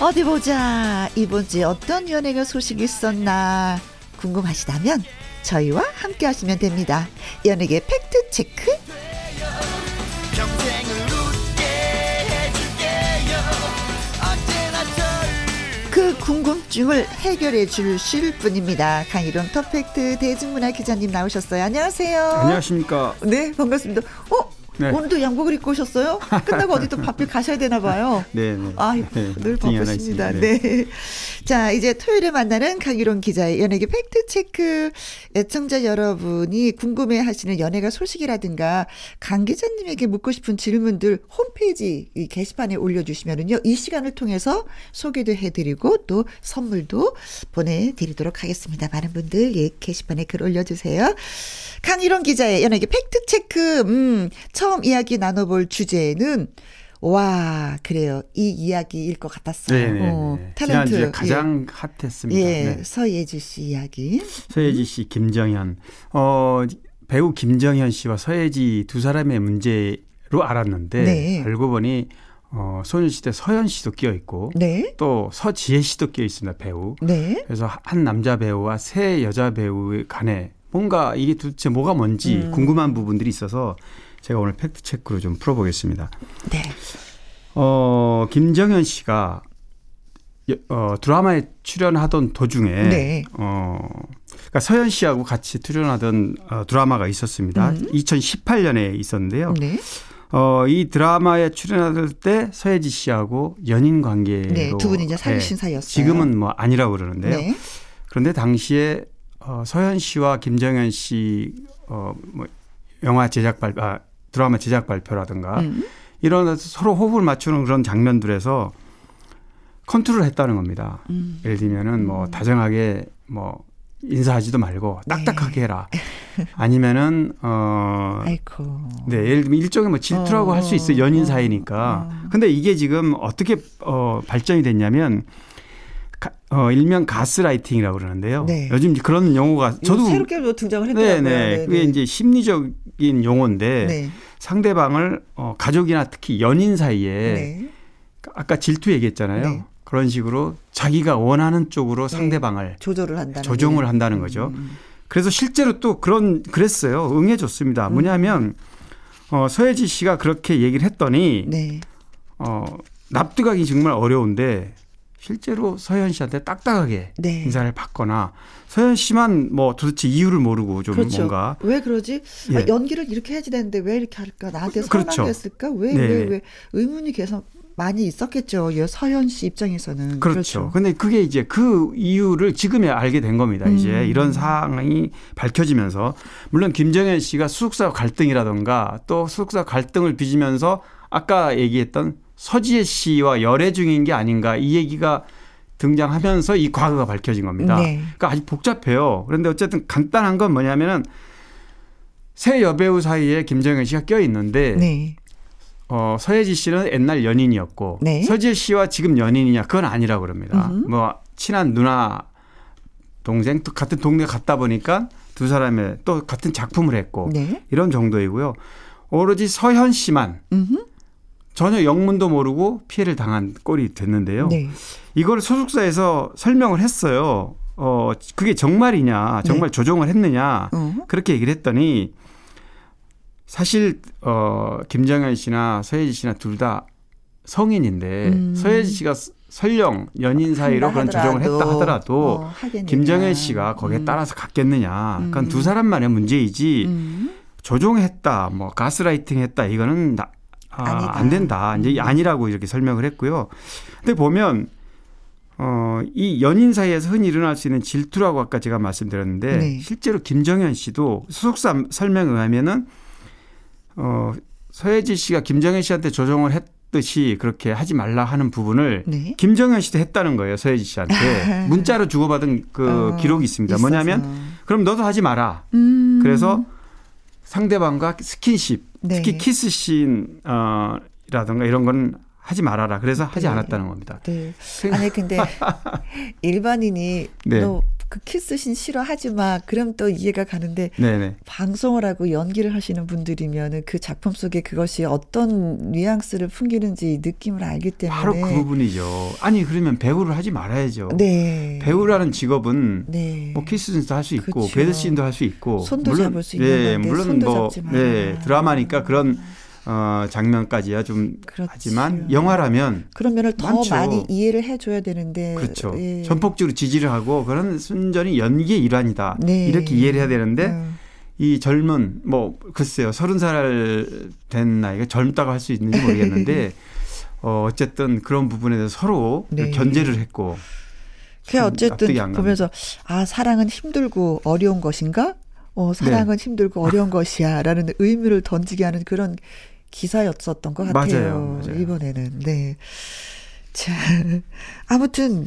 S4: 어
S1: 어디 보자. 이번 주에 어떤 연예가 소식이 있었나 궁금하시다면 저희와 함께 하시면 됩니다. 연예계 팩트 체크. 궁금증을 해결해 주실 분입니다. 강일홍 더팩트 대중문화 기자님 나오셨어요. 안녕하세요.
S5: 안녕하십니까.
S1: 네, 반갑습니다. 어,
S5: 네.
S1: 오늘도 양복을 입고 오셨어요? 끝나고 어디 또 바쁠 가셔야 되나 봐요. [laughs]
S5: 네, 네.
S1: 아이고,
S5: 네,
S1: 늘 바쁘십니다.
S5: 있습니다.
S1: 네. 자, 이제 토요일에 만나는 강일홍 기자의 연예계 팩트 체크. 애청자 여러분이 궁금해 하시는 연예가 소식이라든가 강 기자님에게 묻고 싶은 질문들 홈페이지 이 게시판에 올려 주시면은요. 이 시간을 통해서 소개도 해 드리고 또 선물도 보내 드리도록 하겠습니다. 많은 분들 예, 게시판에 글 올려 주세요. 강희론 기자의 연예계 팩트체크. 음, 처음 이야기 나눠볼 주제는 와, 그래요. 이 이야기일 것 같았어요.
S5: 네, 네,
S1: 어,
S5: 네.
S1: 탤런트.
S5: 지난주에 가장 핫했습니다.
S1: 예,
S5: 네.
S1: 서예지 씨 이야기.
S5: 서예지 씨, 김정현. 어, 배우 김정현 씨와 서예지 두 사람의 문제로 알았는데
S1: 네.
S5: 알고 보니 어, 소녀시대 서현 씨도 끼어 있고
S1: 네.
S5: 또 서지혜 씨도 끼어 있습니다. 배우.
S1: 네.
S5: 그래서 한 남자 배우와 세 여자 배우 간에 뭔가 이게 도대체 뭐가 뭔지
S1: 음.
S5: 궁금한 부분들이 있어서 제가 오늘 팩트 체크로 좀 풀어보겠습니다.
S1: 네.
S5: 어, 김정현 씨가 여- 어, 드라마에 출연하던 도중에
S1: 네.
S5: 어, 그러니까 서현 씨하고 같이 출연하던 어, 드라마가 있었습니다. 2018년에 있었는데요.
S1: 음. 네.
S5: 어, 이 드라마에 출연할 때 서예지 씨하고 연인 관계로
S1: 네, 두 분이 이제 사귀신
S5: 네,
S1: 사이였어요.
S5: 지금은 뭐 아니라고 그러는데요.
S1: 네.
S5: 그런데 당시에 어, 서현 씨와 김정현 씨 어, 뭐 영화 제작 발 아, 드라마 제작 발표라든가
S1: 음.
S5: 이런 서로 호흡을 맞추는 그런 장면들에서 컨트롤을 했다는 겁니다.
S1: 음.
S5: 예를 들면은 뭐 다정하게 뭐 인사하지도 말고 딱딱하게 해라. [laughs] 아니면은 어
S1: 네. 아이고.
S5: 네, 예를 들면 일종의 뭐 질투라고
S1: 어,
S5: 할수 있어요. 연인
S1: 어,
S5: 사이니까.
S1: 어.
S5: 근데 이게 지금 어떻게 어 발전이 됐냐면 가, 어 일명 가스라이팅이라고 그러는데요.
S1: 네.
S5: 요즘 그런 용어가 저도
S1: 새롭게 뭐 등장을
S5: 네,
S1: 했더라고요.
S5: 네. 그게 이제 심리적인 용어인데
S1: 네.
S5: 상대방을 어 가족이나 특히 연인 사이에
S1: 네.
S5: 아까 질투 얘기했잖아요.
S1: 네.
S5: 그런 식으로 자기가 원하는 쪽으로 상대방을
S1: 조절을 한다는
S5: 조정을
S1: 게.
S5: 한다는 거죠.
S1: 음.
S5: 그래서 실제로 또 그런 그랬어요. 응해줬습니다. 뭐냐면 어, 서혜지 씨가 그렇게 얘기를 했더니
S1: 네.
S5: 어, 납득하기 정말 어려운데 실제로 서현 씨한테 딱딱하게
S1: 네.
S5: 인사를 받거나 서현 씨만 뭐 도대체 이유를 모르고 좀
S1: 그렇죠.
S5: 뭔가
S1: 왜 그러지?
S5: 예.
S1: 아, 연기를 이렇게 해야지 되는데 왜 이렇게 할까? 나한테
S5: 그렇죠.
S1: 서운하게 했을까? 왜,
S5: 네.
S1: 왜, 왜? 의문이 계속 많이 있었겠죠. 이 서현 씨 입장에서는.
S5: 그렇죠. 근데 그게 이제 그 이유를 지금에 알게 된 겁니다. 이제
S1: 음.
S5: 이런 상황이 밝혀지면서 물론 김정현 씨가 수속사 갈등이라던가 또 수속사 갈등을 빚으면서 아까 얘기했던 서지혜 씨와 열애 중인 게 아닌가 이 얘기가 등장하면서 이 과거가 밝혀진 겁니다.
S1: 네.
S5: 그러니까 아주 복잡해요. 그런데 어쨌든 간단한 건 뭐냐면은 새 여배우 사이에 김정현 씨가 껴 있는데
S1: 네.
S5: 어, 서예지 씨는 옛날 연인이었고
S1: 네.
S5: 서지혜 씨와 지금 연인이냐 그건 아니라고 그럽니다.
S1: 음흠.
S5: 뭐 친한 누나 동생 또 같은 동네 갔다 보니까 두 사람의 또 같은 작품을 했고
S1: 네.
S5: 이런 정도이고요. 오로지 서현 씨만
S1: 음흠.
S5: 전혀 영문도 모르고 피해를 당한 꼴이 됐는데요.
S1: 네.
S5: 이걸 소속사에서 설명을 했어요. 어, 그게 정말이냐, 정말 조정을 했느냐,
S1: 어.
S5: 그렇게 얘기를 했더니 사실 어 김정현 씨나 서예지 씨나 둘 다 성인인데
S1: 음.
S5: 서예지 씨가 설령 연인 사이로 그런 조정을 했다 하더라도
S1: 어.
S5: 김정현 씨가 거기에
S1: 음.
S5: 따라서 갔겠느냐. 그건
S1: 음.
S5: 두 사람만의 문제이지
S1: 음.
S5: 조종했다, 뭐 가스라이팅 했다 이거는 나, 아. 안 된다. 이제
S1: 음.
S5: 아니라고 이렇게 설명을 했고요. 근데 보면 어, 이 연인 사이에서 흔히 일어날 수 있는 질투라고 아까 제가 말씀드렸는데
S1: 네.
S5: 실제로 김정현 씨도 수속사 설명에 의하면은 어, 서혜지 씨가 김정현 씨한테 조정을 했듯이 그렇게 하지 말라 하는 부분을
S1: 네.
S5: 김정현 씨도 했다는 거예요. 서혜지 씨한테 [laughs] 문자로 주고받은 그
S1: 어,
S5: 기록이 있습니다.
S1: 있어서.
S5: 뭐냐면 그럼 너도 하지 마라.
S1: 음.
S5: 그래서 상대방과 스킨십,
S1: 네.
S5: 특히 키스씬 어, 라든가 이런 건 하지 말아라. 그래서 하지
S1: 네.
S5: 않았다는 겁니다.
S1: 네. 아니 근데 [laughs] 일반인이
S5: 네.
S1: 너그 키스신 싫어하지 마. 그럼 또 이해가 가는데
S5: 네네.
S1: 방송을 하고 연기를 하시는 분들이면은 그 작품 속에 그것이 어떤 뉘앙스를 풍기는지 느낌을 알기 때문에
S5: 바로 그 부분이죠. 아니 그러면 배우를 하지 말아야죠.
S1: 네.
S5: 배우라는 직업은
S1: 네.
S5: 뭐 키스씬도 할 수 있고
S1: 그쵸.
S5: 배드씬도 할 수 있고
S1: 손도 잡을 수 있는
S5: 네, 물론 뭐. 네, 드라마니까 그런 어, 장면까지야 좀
S1: 그렇지요.
S5: 하지만 영화라면
S1: 그러면은 더
S5: 많죠.
S1: 많이 이해를 해줘야 되는데
S5: 그렇죠.
S1: 예.
S5: 전폭적으로 지지를 하고 그런 순전히 연기의 일환이다.
S1: 네.
S5: 이렇게 이해를 해야 되는데
S1: 음.
S5: 이 젊은 뭐 글쎄요 서른 살 된 나이가 젊다고 할 수 있는지 모르겠는데 [laughs] 어 어쨌든 그런 부분에 대해서 서로
S1: 네.
S5: 견제를 했고 그참
S1: 어쨌든. 보면서 아 사랑은 힘들고 어려운 것인가? 어 사랑은 힘들고 어려운 [laughs] 것이야라는 의미를 던지게 하는 그런 기사였었던 것 같아요.
S5: 맞아요, 맞아요.
S1: 이번에는 네. 자 아무튼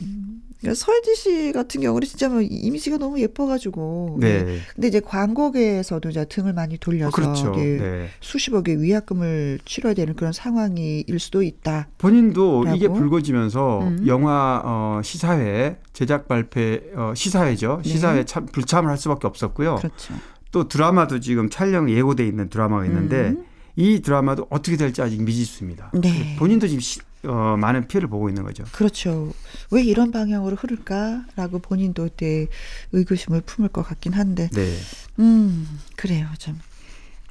S1: 서혜지 씨 같은 경우는 진짜 뭐 이미지가 너무 예뻐가지고.
S5: 네.
S1: 근데 이제 광고계에서도 이제 등을 많이 돌려서
S5: 그렇죠. 네.
S1: 수십억의 위약금을 치러야 되는 그런 상황일 수도 있다.
S5: 본인도
S1: 라고?
S5: 이게 불거지면서
S1: 음.
S5: 영화 어, 시사회 제작 발표 어, 시사회죠.
S1: 네.
S5: 시사회 참 불참을 할 수밖에 없었고요.
S1: 그렇죠.
S5: 또 드라마도 지금 촬영 예고돼 있는 드라마가 있는데
S1: 음.
S5: 이 드라마도 어떻게 될지 아직 미지수입니다.
S1: 네.
S5: 본인도 지금 시, 어, 많은 피해를 보고 있는 거죠.
S1: 그렇죠. 왜 이런 방향으로 흐를까라고 본인도 그때 의구심을 품을 것 같긴 한데,
S5: 네.
S1: 음, 그래요. 좀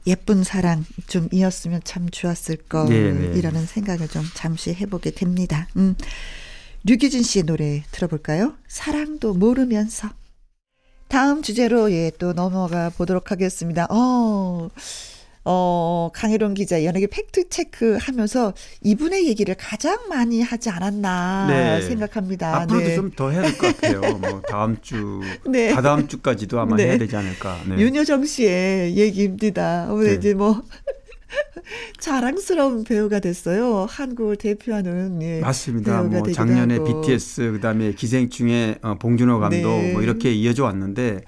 S1: 예쁜 사랑 좀 이었으면 참 좋았을
S5: 네, 네.
S1: 거이라는 생각을 좀 잠시 해보게 됩니다. 음, 류기진 씨의 노래 들어볼까요? 사랑도 모르면서. 다음 주제로 예, 또 넘어가 보도록 하겠습니다. 어, 어, 강혜론 기자 연예계 팩트 체크 하면서 이분의 얘기를 가장 많이 하지 않았나
S5: 네.
S1: 생각합니다.
S5: 앞으로도
S1: 네.
S5: 좀더 해야 될 것 같아요. [laughs] 뭐 다음 주,
S1: 네.
S5: 다다음 주까지도 아마
S1: 네.
S5: 해야 되지 않을까. 네.
S1: 윤여정 씨의 얘기입니다. 오늘
S5: 네.
S1: 이제 뭐 [laughs] 자랑스러운 배우가 됐어요. 한국을 대표하는 예,
S5: 맞습니다. 뭐 작년에
S1: 하고.
S5: BTS 그다음에 기생충의 어, 봉준호 감독
S1: 네.
S5: 뭐 이렇게 이어져 왔는데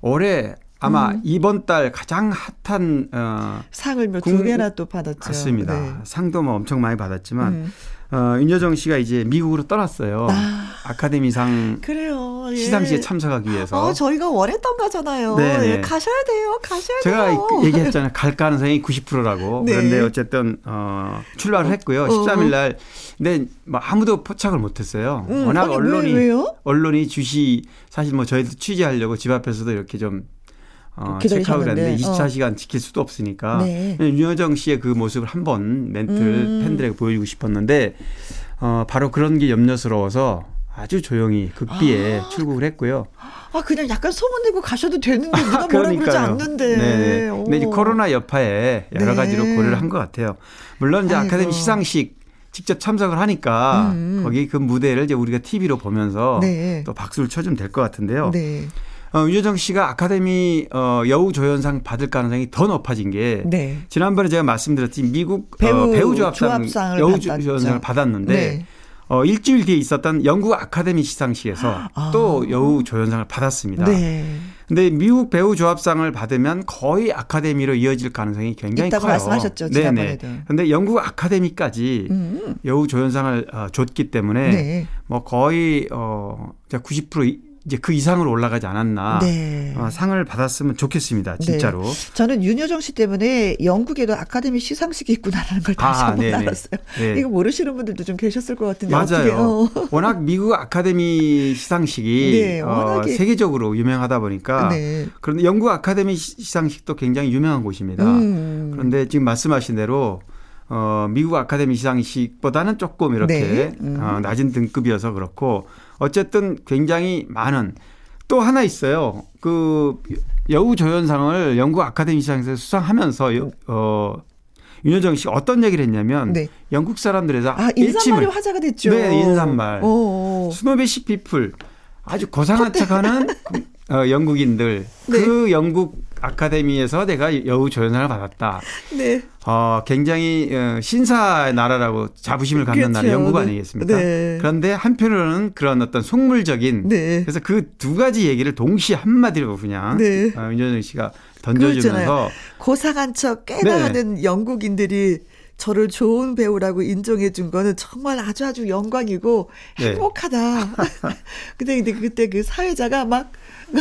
S5: 올해 아마
S1: 음.
S5: 이번 달 가장 핫한 어
S1: 상을 몇두
S5: 궁-
S1: 개나 또 받았죠.
S5: 맞습니다.
S1: 네.
S5: 상도 뭐 엄청 많이 받았지만
S1: 음.
S5: 어, 윤여정 씨가 이제 미국으로 떠났어요.
S1: 아.
S5: 아카데미상
S1: 그래요. 예.
S5: 시상식에 참석하기 위해서.
S1: 어, 저희가 원했던 거잖아요.
S5: 네, 네.
S1: 예, 가셔야 돼요. 가셔야
S5: 제가
S1: 돼요.
S5: 그 얘기했잖아요. 갈 가능성이 90%라고. [laughs]
S1: 네.
S5: 그런데 어쨌든 어, 출발을 했고요.
S1: 어.
S5: 13일 날. 근데 뭐 아무도 포착을 못 했어요.
S1: 음,
S5: 워낙
S1: 아니, 왜,
S5: 언론이
S1: 왜요?
S5: 언론이 주시 사실 뭐 저희도 취재하려고 집 앞에서도 이렇게 좀 어, 체크아웃 했는데
S1: 어.
S5: 24시간 지킬 수도 없으니까
S1: 네.
S5: 윤여정 씨의 그 모습을 한번 멘트를
S1: 음.
S5: 팬들에게 보여주고 싶었는데 어, 바로 그런 게 염려스러워서 아주 조용히 극비에
S1: 아.
S5: 출국을 했고요.
S1: 아, 그냥 약간 소문 내고 가셔도 되는데 누가 뭐라 그러지. 않는데.
S5: 네네. 근데 이제
S1: 오.
S5: 코로나 여파에 여러
S1: 네.
S5: 가지로 고려를 한 것 같아요. 물론 이제
S1: 아이고.
S5: 아카데미 시상식 직접 참석을 하니까
S1: 음.
S5: 거기 그 무대를 이제 우리가 TV로 보면서
S1: 네.
S5: 또 박수를 쳐주면 될 것 같은데요.
S1: 네.
S5: 어, 윤여정 씨가 아카데미 어, 여우 조연상 받을 가능성이 더 높아진 게
S1: 네.
S5: 지난번에 제가 말씀드렸듯이 미국
S1: 배우
S5: 어, 배우 조합상 여우
S1: 받았죠.
S5: 조연상을 받았는데
S1: 네.
S5: 어, 일주일 뒤에 있었던 영국 아카데미 시상식에서
S1: 아.
S5: 또 여우 조연상을 받았습니다.
S1: 네.
S5: 근데 미국 배우 조합상을 받으면 거의 아카데미로 이어질 가능성이 굉장히
S1: 있다고
S5: 커요.
S1: 말씀하셨죠,
S5: 네네.
S1: 지난번에도.
S5: 근데 영국 아카데미까지
S1: 음.
S5: 여우 조연상을 어, 줬기 때문에
S1: 네.
S5: 뭐 거의 어 90% 이- 이제 그 이상으로 올라가지 않았나.
S1: 네.
S5: 어, 상을 받았으면 좋겠습니다. 진짜로.
S1: 저는 윤여정 씨 때문에 영국에도 아카데미 시상식이 있구나라는 걸 다시
S5: 아,
S1: 한번
S5: 네네.
S1: 알았어요.
S5: 네.
S1: 이거 모르시는 분들도 좀 계셨을 것 같은데
S5: 맞아요.
S1: 어. [laughs]
S5: 워낙 미국 아카데미 시상식이
S1: 네,
S5: 어, 세계적으로 유명하다 보니까
S1: 네.
S5: 그런데 영국 아카데미 시- 시상식도 굉장히 유명한 곳입니다.
S1: 음.
S5: 그런데 지금 말씀하신 대로 어, 미국 아카데미 시상식보다는 조금 이렇게
S1: 네. 음.
S5: 어, 낮은 등급이어서 그렇고 어쨌든 굉장히 많은 또 하나 있어요. 그 여우 조연상을 영국 아카데미 시상에서 수상하면서 여- 어, 윤여정 씨 어떤 얘기를 했냐면
S1: 네.
S5: 영국 사람들에서
S1: 아 인사말이 화제가 됐죠.
S5: 네, 인사말.
S1: 어.
S5: snobbish people 아주 고상한 척하는 [laughs] 어, 영국인들
S1: 네.
S5: 그 영국 아카데미에서 내가 여우 조연상을 받았다.
S1: 네.
S5: 어, 굉장히 어, 신사의 나라라고 자부심을 갖는 나라
S1: 그렇죠.
S5: 영국
S1: 네.
S5: 아니겠습니까?
S1: 네.
S5: 그런데 한편으로는 그런 어떤 속물적인
S1: 네.
S5: 그래서 그 두 가지 얘기를 동시에 한마디로 그냥
S1: 네.
S5: 어, 윤여정 씨가 던져주면서
S1: 그렇잖아요. 고상한 척 꽤나
S5: 네.
S1: 하는 영국인들이 저를 좋은 배우라고 인정해 준 거는 정말 아주 아주 영광이고
S5: 네.
S1: 행복하다. [laughs] 근데 근데 그때 그 사회자가 막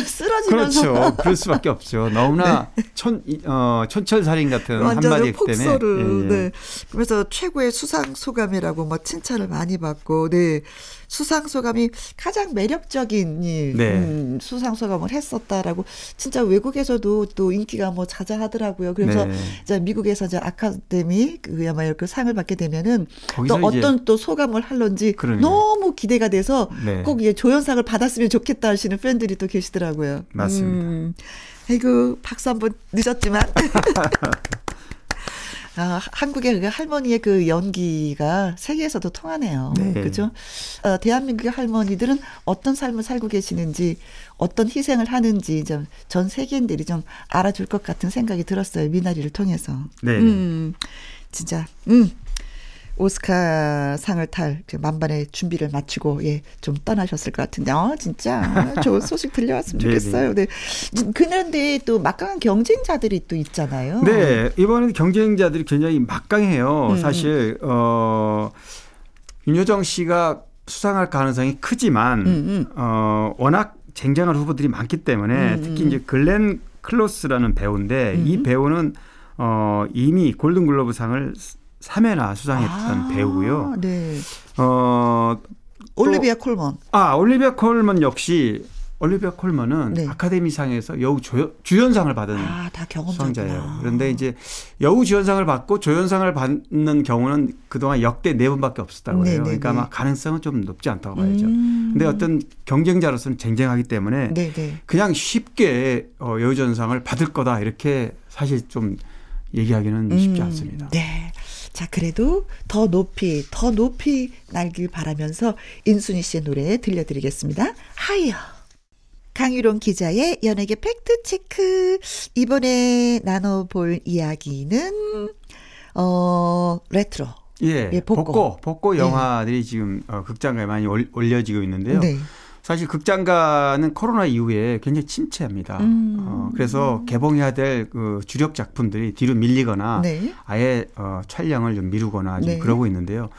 S1: 쓰러지면서
S5: 그렇죠. 그럴 수밖에 없죠. 너무나 천, 이- 어, 천철살인 같은
S1: 네.
S5: 한마디였기
S1: 폭소를.
S5: 때문에. 예, 예.
S1: 네. 그래서 최고의 수상 소감이라고 뭐 칭찬을 많이 받고, 네. 수상 소감이 가장 매력적인 이
S5: 네.
S1: 음, 수상 소감을 했었다라고 진짜 외국에서도 또 인기가 뭐 자자하더라고요. 그래서
S5: 네.
S1: 이제 미국에서 이제 아카데미 그야말로 그 상을 받게 되면은 또
S5: 이제
S1: 어떤 또 소감을 할런지. 너무 기대가 돼서
S5: 네.
S1: 꼭 이게 조연상을 받았으면 좋겠다 하시는 팬들이 또 계시더라고요.
S5: 맞습니다.
S1: 음. 아이고 박수 한번 늦었지만. [laughs] 아, 한국의 그 할머니의 그 연기가 세계에서도 통하네요.
S5: 네.
S1: 그죠? 어, 대한민국의 할머니들은 어떤 삶을 살고 계시는지, 어떤 희생을 하는지 좀 전 세계인들이 좀 알아줄 것 같은 생각이 들었어요. 미나리를 통해서.
S5: 네.
S1: 음, 진짜, 음. 오스카 상을 탈그 만반의 준비를 마치고 예 좀 떠나셨을 것 같은데 어 진짜 좋은 [laughs] 소식 들려왔으면. 좋겠어요. 네. 그런데 또 막강한 경쟁자들이 또 있잖아요.
S5: 네, 이번에 경쟁자들이 굉장히 막강해요.
S1: 음.
S5: 사실 어 윤여정 씨가 수상할 가능성이 크지만
S1: 음, 음.
S5: 어 워낙 쟁쟁한 후보들이 많기 때문에
S1: 음,
S5: 특히 이제 글렌 클로스라는 배우인데
S1: 음.
S5: 이 배우는 어 이미 골든글로브상을 3회나 수상했던
S1: 아,
S5: 배우고요.
S1: 네.
S5: 어
S1: 올리비아 콜먼.
S5: 아, 올리비아 콜먼 역시 올리비아 콜먼은
S1: 네.
S5: 아카데미상에서 여우 조, 주연상을 받은
S1: 아.
S5: 수상자예요. 그런데 이제 여우 주연상을 받고 조연상을 받는 경우는 그동안 역대 네 번밖에 없었다고 해요.
S1: 네네네.
S5: 그러니까 아마 가능성은 좀 높지 않다고 봐야죠.
S1: 음.
S5: 근데 어떤 경쟁자로서는 쟁쟁하기 때문에
S1: 네, 네.
S5: 그냥 쉽게 어, 여우 주연상을 받을 거다 이렇게 사실 좀 얘기하기는 쉽지
S1: 음,
S5: 않습니다.
S1: 네. 자, 그래도 더 높이, 더 높이 날길 바라면서 인순이 씨의 노래 들려드리겠습니다. 하이어. 강일홍 기자의 연예계 팩트체크. 이번에 나눠볼 이야기는, 어, 레트로.
S5: 예,
S1: 예, 복고.
S5: 복고 복고
S1: 예.
S5: 영화들이 지금 어, 극장가에 많이 올, 올려지고 있는데요.
S1: 네.
S5: 사실 극장가는 코로나 이후에 굉장히 침체합니다.
S1: 음.
S5: 어, 그래서 개봉해야 될 그 주력 작품들이 뒤로 밀리거나
S1: 네.
S5: 아예 어, 촬영을 좀 미루거나 좀
S1: 네.
S5: 그러고 있는데요.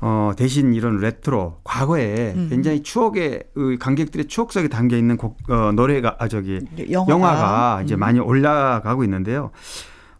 S5: 어, 대신 이런 레트로 과거에
S1: 음.
S5: 굉장히 추억의 그 관객들의 추억 속에 담겨 있는 곡, 어, 노래가 아 저기
S1: 영화가,
S5: 영화가 이제
S1: 음.
S5: 많이 올라가고 있는데요.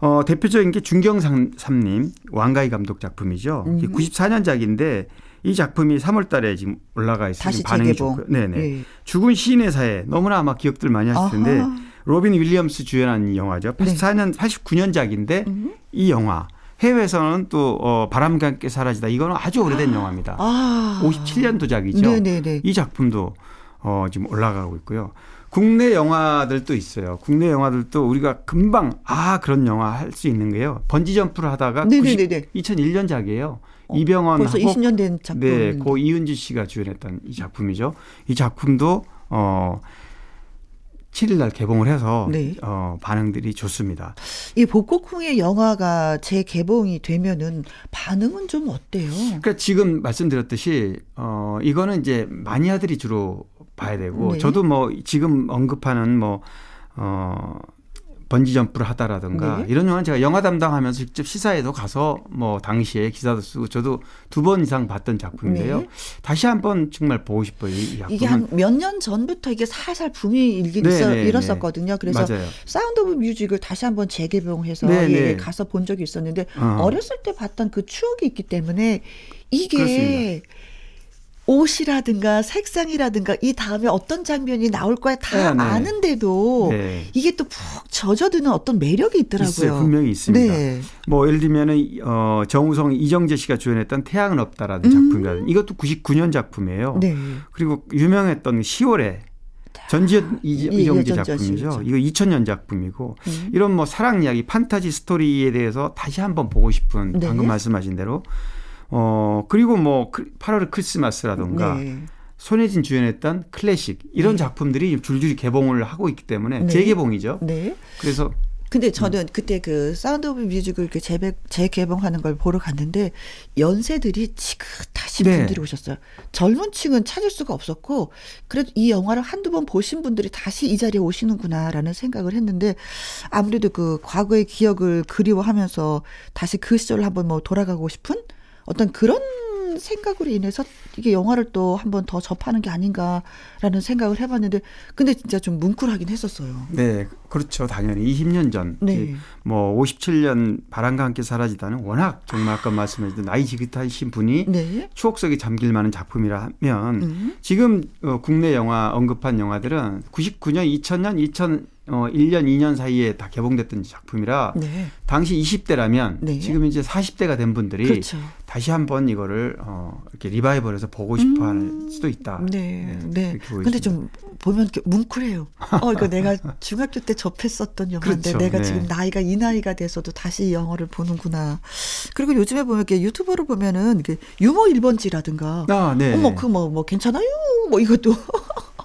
S5: 어, 대표적인 게 중경삼림 왕가위 감독 작품이죠.
S1: 음.
S5: 94년작인데 이 작품이 3월 달에 지금 올라가 지금 반응이
S1: 재개봉.
S5: 좋고요. 네네.
S1: 예.
S5: 죽은 시인의 사회 너무나 아마 기억들 많이 하실 텐데
S1: 아하.
S5: 로빈 윌리엄스 주연한 영화죠. 84년 89년작인데
S1: 음.
S5: 이 영화 해외에서는 또 어, 바람과 함께 사라지다 이거는 아주 오래된 영화입니다.
S1: 아.
S5: 57년도작이죠.
S1: 네네네.
S5: 이 작품도 어, 지금 올라가고 있고요. 국내 영화들도 있어요. 국내 영화들도 우리가 금방 아 그런 영화 할 수 있는 게요. 번지 점프를 하다가
S1: 네네네네.
S5: 2001년작이에요.
S1: 어,
S5: 이병헌하고
S1: 벌써 20년 된 작품.
S5: 네, 고 이은지 씨가 주연했던 이 작품이죠. 이 작품도 어 7일 날 개봉을 해서
S1: 네.
S5: 어 반응들이 좋습니다.
S1: 이 복고쿵의 영화가 재개봉이 되면은 반응은 좀 어때요?
S5: 그러니까 지금 말씀드렸듯이 어 이거는 이제 마니아들이 주로 봐야 되고
S1: 네.
S5: 저도 뭐 지금 언급하는 뭐 어 번지 점프를 하다라든가
S1: 네.
S5: 이런 영화는 제가 영화 담당하면서 직접 시사에도 가서 뭐 당시에 기사도 쓰고 저도 두 번 이상 봤던 작품인데요.
S1: 네.
S5: 다시 한번 정말 보고 싶어요. 이.
S1: 이게 한 몇 년 전부터 이게 살살 붐이 일긴
S5: 네,
S1: 있어,
S5: 네,
S1: 일었었거든요. 그래서
S5: 맞아요.
S1: 사운드 오브 뮤직을 다시 한번 재개봉해서
S5: 네,
S1: 예,
S5: 네.
S1: 가서 본 적이 있었는데
S5: 어.
S1: 어렸을 때 봤던 그 추억이 있기 때문에 이게
S5: 그렇습니다.
S1: 옷이라든가 색상이라든가 이 다음에 어떤 장면이 나올 거야 다
S5: 네, 네.
S1: 아는데도
S5: 네.
S1: 이게 또 푹 젖어드는 어떤 매력이 있더라고요.
S5: 있어요. 분명히 있습니다.
S1: 네.
S5: 뭐 예를 들면은 어 정우성 이정재 씨가 주연했던 태양은 없다라는
S1: 음.
S5: 작품이라든 이것도 99년 작품이에요.
S1: 네.
S5: 그리고 유명했던 10월에 전지현 이-
S1: 예,
S5: 이정재
S1: 작품이죠.
S5: 이거 2000년 작품이고
S1: 음.
S5: 이런 뭐 사랑 이야기, 판타지 스토리에 대해서 다시 한번 보고 싶은
S1: 네.
S5: 방금 말씀하신 대로 어 그리고 뭐 8월 크리스마스라든가
S1: 네.
S5: 손예진 주연했던 클래식 이런
S1: 네.
S5: 작품들이 줄줄이 개봉을 하고 있기 때문에
S1: 네.
S5: 재개봉이죠.
S1: 네.
S5: 그래서
S1: 근데 저는 그때 그 사운드 오브 뮤직을 이렇게 재배, 재개봉하는 걸 보러 갔는데 연세들이 지긋하신
S5: 네.
S1: 분들이 오셨어요. 젊은 층은 찾을 수가 없었고 그래도 이 영화를 한두 번 보신 분들이 다시 이 자리에 오시는구나라는 생각을 했는데 아무래도 그 과거의 기억을 그리워하면서 다시 그 시절을 한번 뭐 돌아가고 싶은 어떤 그런 생각으로 인해서 이게 영화를 또 한 번 더 접하는 게 아닌가라는 생각을 해봤는데 근데 진짜 좀 뭉클하긴 했었어요.
S5: 네, 그렇죠. 당연히 20년 전,
S1: 네.
S5: 뭐 57년 바람과 함께 사라지다는 워낙 정말 아까 말씀하셨던 나이 지긋하신 분이
S1: 네.
S5: 추억 속에 잠길 만한 작품이라 하면
S1: 음.
S5: 지금 어, 국내 영화 언급한 영화들은 99년, 2000년, 어 1년 2년 사이에 다 개봉됐던 작품이라
S1: 네.
S5: 당시 20대라면
S1: 네.
S5: 지금 이제 40대가 된 분들이
S1: 그렇죠.
S5: 다시 한번 이거를 어 이렇게 리바이벌해서 보고 싶어 할 수도 있다.
S1: 네, 네.
S5: 보여집니다.
S1: 근데 좀 보면 이렇게 뭉클해요. 어, 이거 내가 [laughs] 중학교 때 접했었던 영화인데
S5: 그렇죠.
S1: 내가
S5: 네.
S1: 지금 나이가 이 나이가 돼서도 다시 이 영화를 보는구나. 그리고 요즘에 보면 이렇게 유튜버로 보면은 이게 유머 1번지라든가
S5: 아, 네.
S1: 어머 그뭐뭐 괜찮아요 뭐 이것도 [laughs]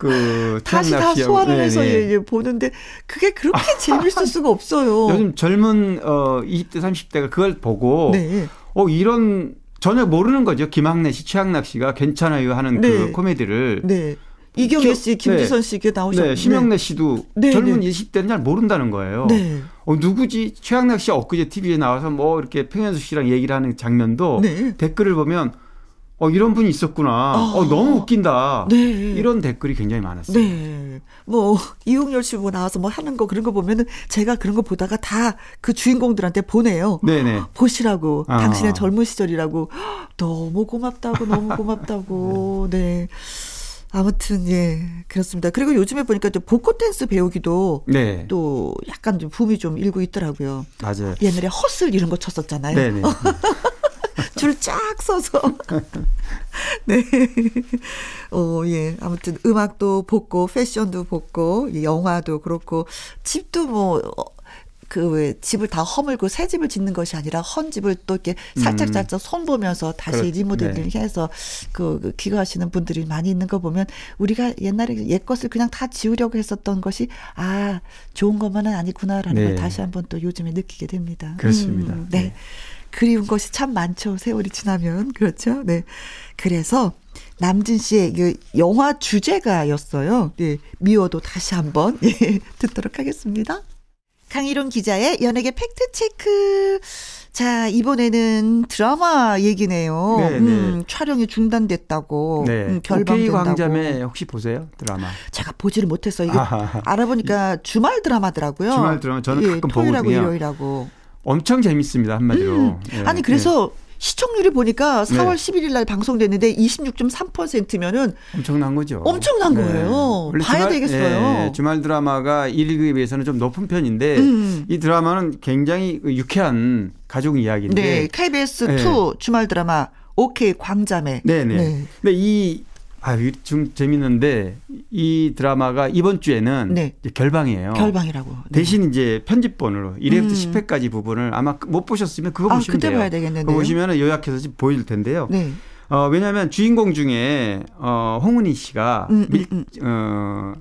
S5: 그
S1: 다시 다
S5: 네,
S1: 해서
S5: 네.
S1: 예, 예, 보는데 그게 그렇게 재밌을 [laughs] 수가 없어요.
S5: 요즘 젊은 어 20대 30대가 그걸 보고
S1: 네.
S5: 어 이런 전혀 모르는 거죠. 김학래 씨, 최양락 씨가 괜찮아요 하는
S1: 네.
S5: 그 코미디를
S1: 네. 이경애
S5: 기-
S1: 씨, 김지선 씨 이게 나오셨는데
S5: 네, 심영래 씨도
S1: 네,
S5: 젊은
S1: 네.
S5: 20대는 잘 모른다는 거예요.
S1: 네.
S5: 어, 누구지? 최양락 씨가 엊그제 TV에 나와서 뭐 이렇게 평현수 씨랑 얘기를 하는 장면도
S1: 네.
S5: 댓글을 보면 어, 이런 분이 있었구나. 어, 너무 웃긴다.
S1: 네.
S5: 이런 댓글이 굉장히 많았어요.
S1: 네. 뭐, 이용열 씨 뭐 나와서 뭐 하는 거 그런 거 보면은 제가 그런 거 보다가 다 그 주인공들한테 보내요.
S5: 네네. [gasps]
S1: 보시라고.
S5: 아.
S1: 당신의 젊은 시절이라고. [gasps] 너무 고맙다고, 너무 고맙다고. [laughs] 네. 아무튼, 예. 그렇습니다. 그리고 요즘에 보니까 또 복고 댄스 배우기도
S5: 네.
S1: 또 약간 좀 붐이 좀 일고 있더라고요.
S5: 맞아요.
S1: 옛날에 헛슬 이런 거 쳤었잖아요.
S5: 네네. [laughs]
S1: 줄 쫙 서서. [laughs] 네. 어, 예. 아무튼 음악도 복고, 패션도 복고, 이 영화도 그렇고, 집도 뭐, 어, 그, 왜, 집을 다 허물고 새 집을 짓는 것이 아니라 헌 집을 또 이렇게 살짝살짝 손 보면서 다시
S5: 음. 그렇-
S1: 리모델링
S5: 네.
S1: 해서 그, 그 기거하시는 분들이 많이 있는 거 보면 우리가 옛날에 옛 것을 그냥 다 지우려고 했었던 것이 아, 좋은 것만은 아니구나라는
S5: 네.
S1: 걸 다시 한번 또 요즘에 느끼게 됩니다.
S5: 그렇습니다.
S1: 음, 네.
S5: 네.
S1: 그리운 것이 참 많죠. 세월이 지나면. 그렇죠. 네. 그래서 남진 씨의 그 영화 주제가였어요. 네. 미워도 다시 한번 예, [laughs] 듣도록 하겠습니다. 강희론 기자의 연예계 팩트체크. 자, 이번에는 드라마 얘기네요.
S5: 네,
S1: 음,
S5: 네.
S1: 촬영이 중단됐다고.
S5: 네.
S1: 음, 결방된다고.
S5: 광자매 혹시 보세요? 드라마.
S1: 제가 보지를 못했어요. 이게
S5: 아하하.
S1: 알아보니까 주말 드라마더라고요.
S5: 주말 드라마 저는 가끔
S1: 토요일하고
S5: 보거든요.
S1: 일요일하고.
S5: 엄청 재밌습니다. 한마디로.
S1: 음.
S5: 예,
S1: 아니 그래서 시청률이 보니까 4월
S5: 네.
S1: 11일 날 방송됐는데 26.3%면은
S5: 예, 엄청난 거죠.
S1: 엄청난 거예요.
S5: 원래
S1: 봐야 되겠어요.
S5: 예, 주말 드라마가 1위에 비해서는 좀 높은 편인데
S1: 음.
S5: 이 드라마는 굉장히 그 유쾌한 가족 이야기인데
S1: 네, KBS
S5: 네.
S1: 2 주말 드라마 오케이 광자매.
S5: 네네.
S1: 네.
S5: 근데 이 아, 이좀 재밌는데 이 드라마가 이번 주에는
S1: 네.
S5: 이제 결방이에요.
S1: 결방이라고. 네.
S5: 대신 이제 편집본으로 1회부터
S1: 음.
S5: 10회까지 부분을 아마 못 보셨으면 그거
S1: 아,
S5: 보시면
S1: 그때
S5: 돼요.
S1: 봐야 되겠는데요.
S5: 그거 보시면 요약해서 지금 보일 텐데요.
S1: 네.
S5: 어, 왜냐하면 주인공 중에 어, 홍은희 씨가
S1: 음,
S5: 밀,
S1: 음,
S5: 어,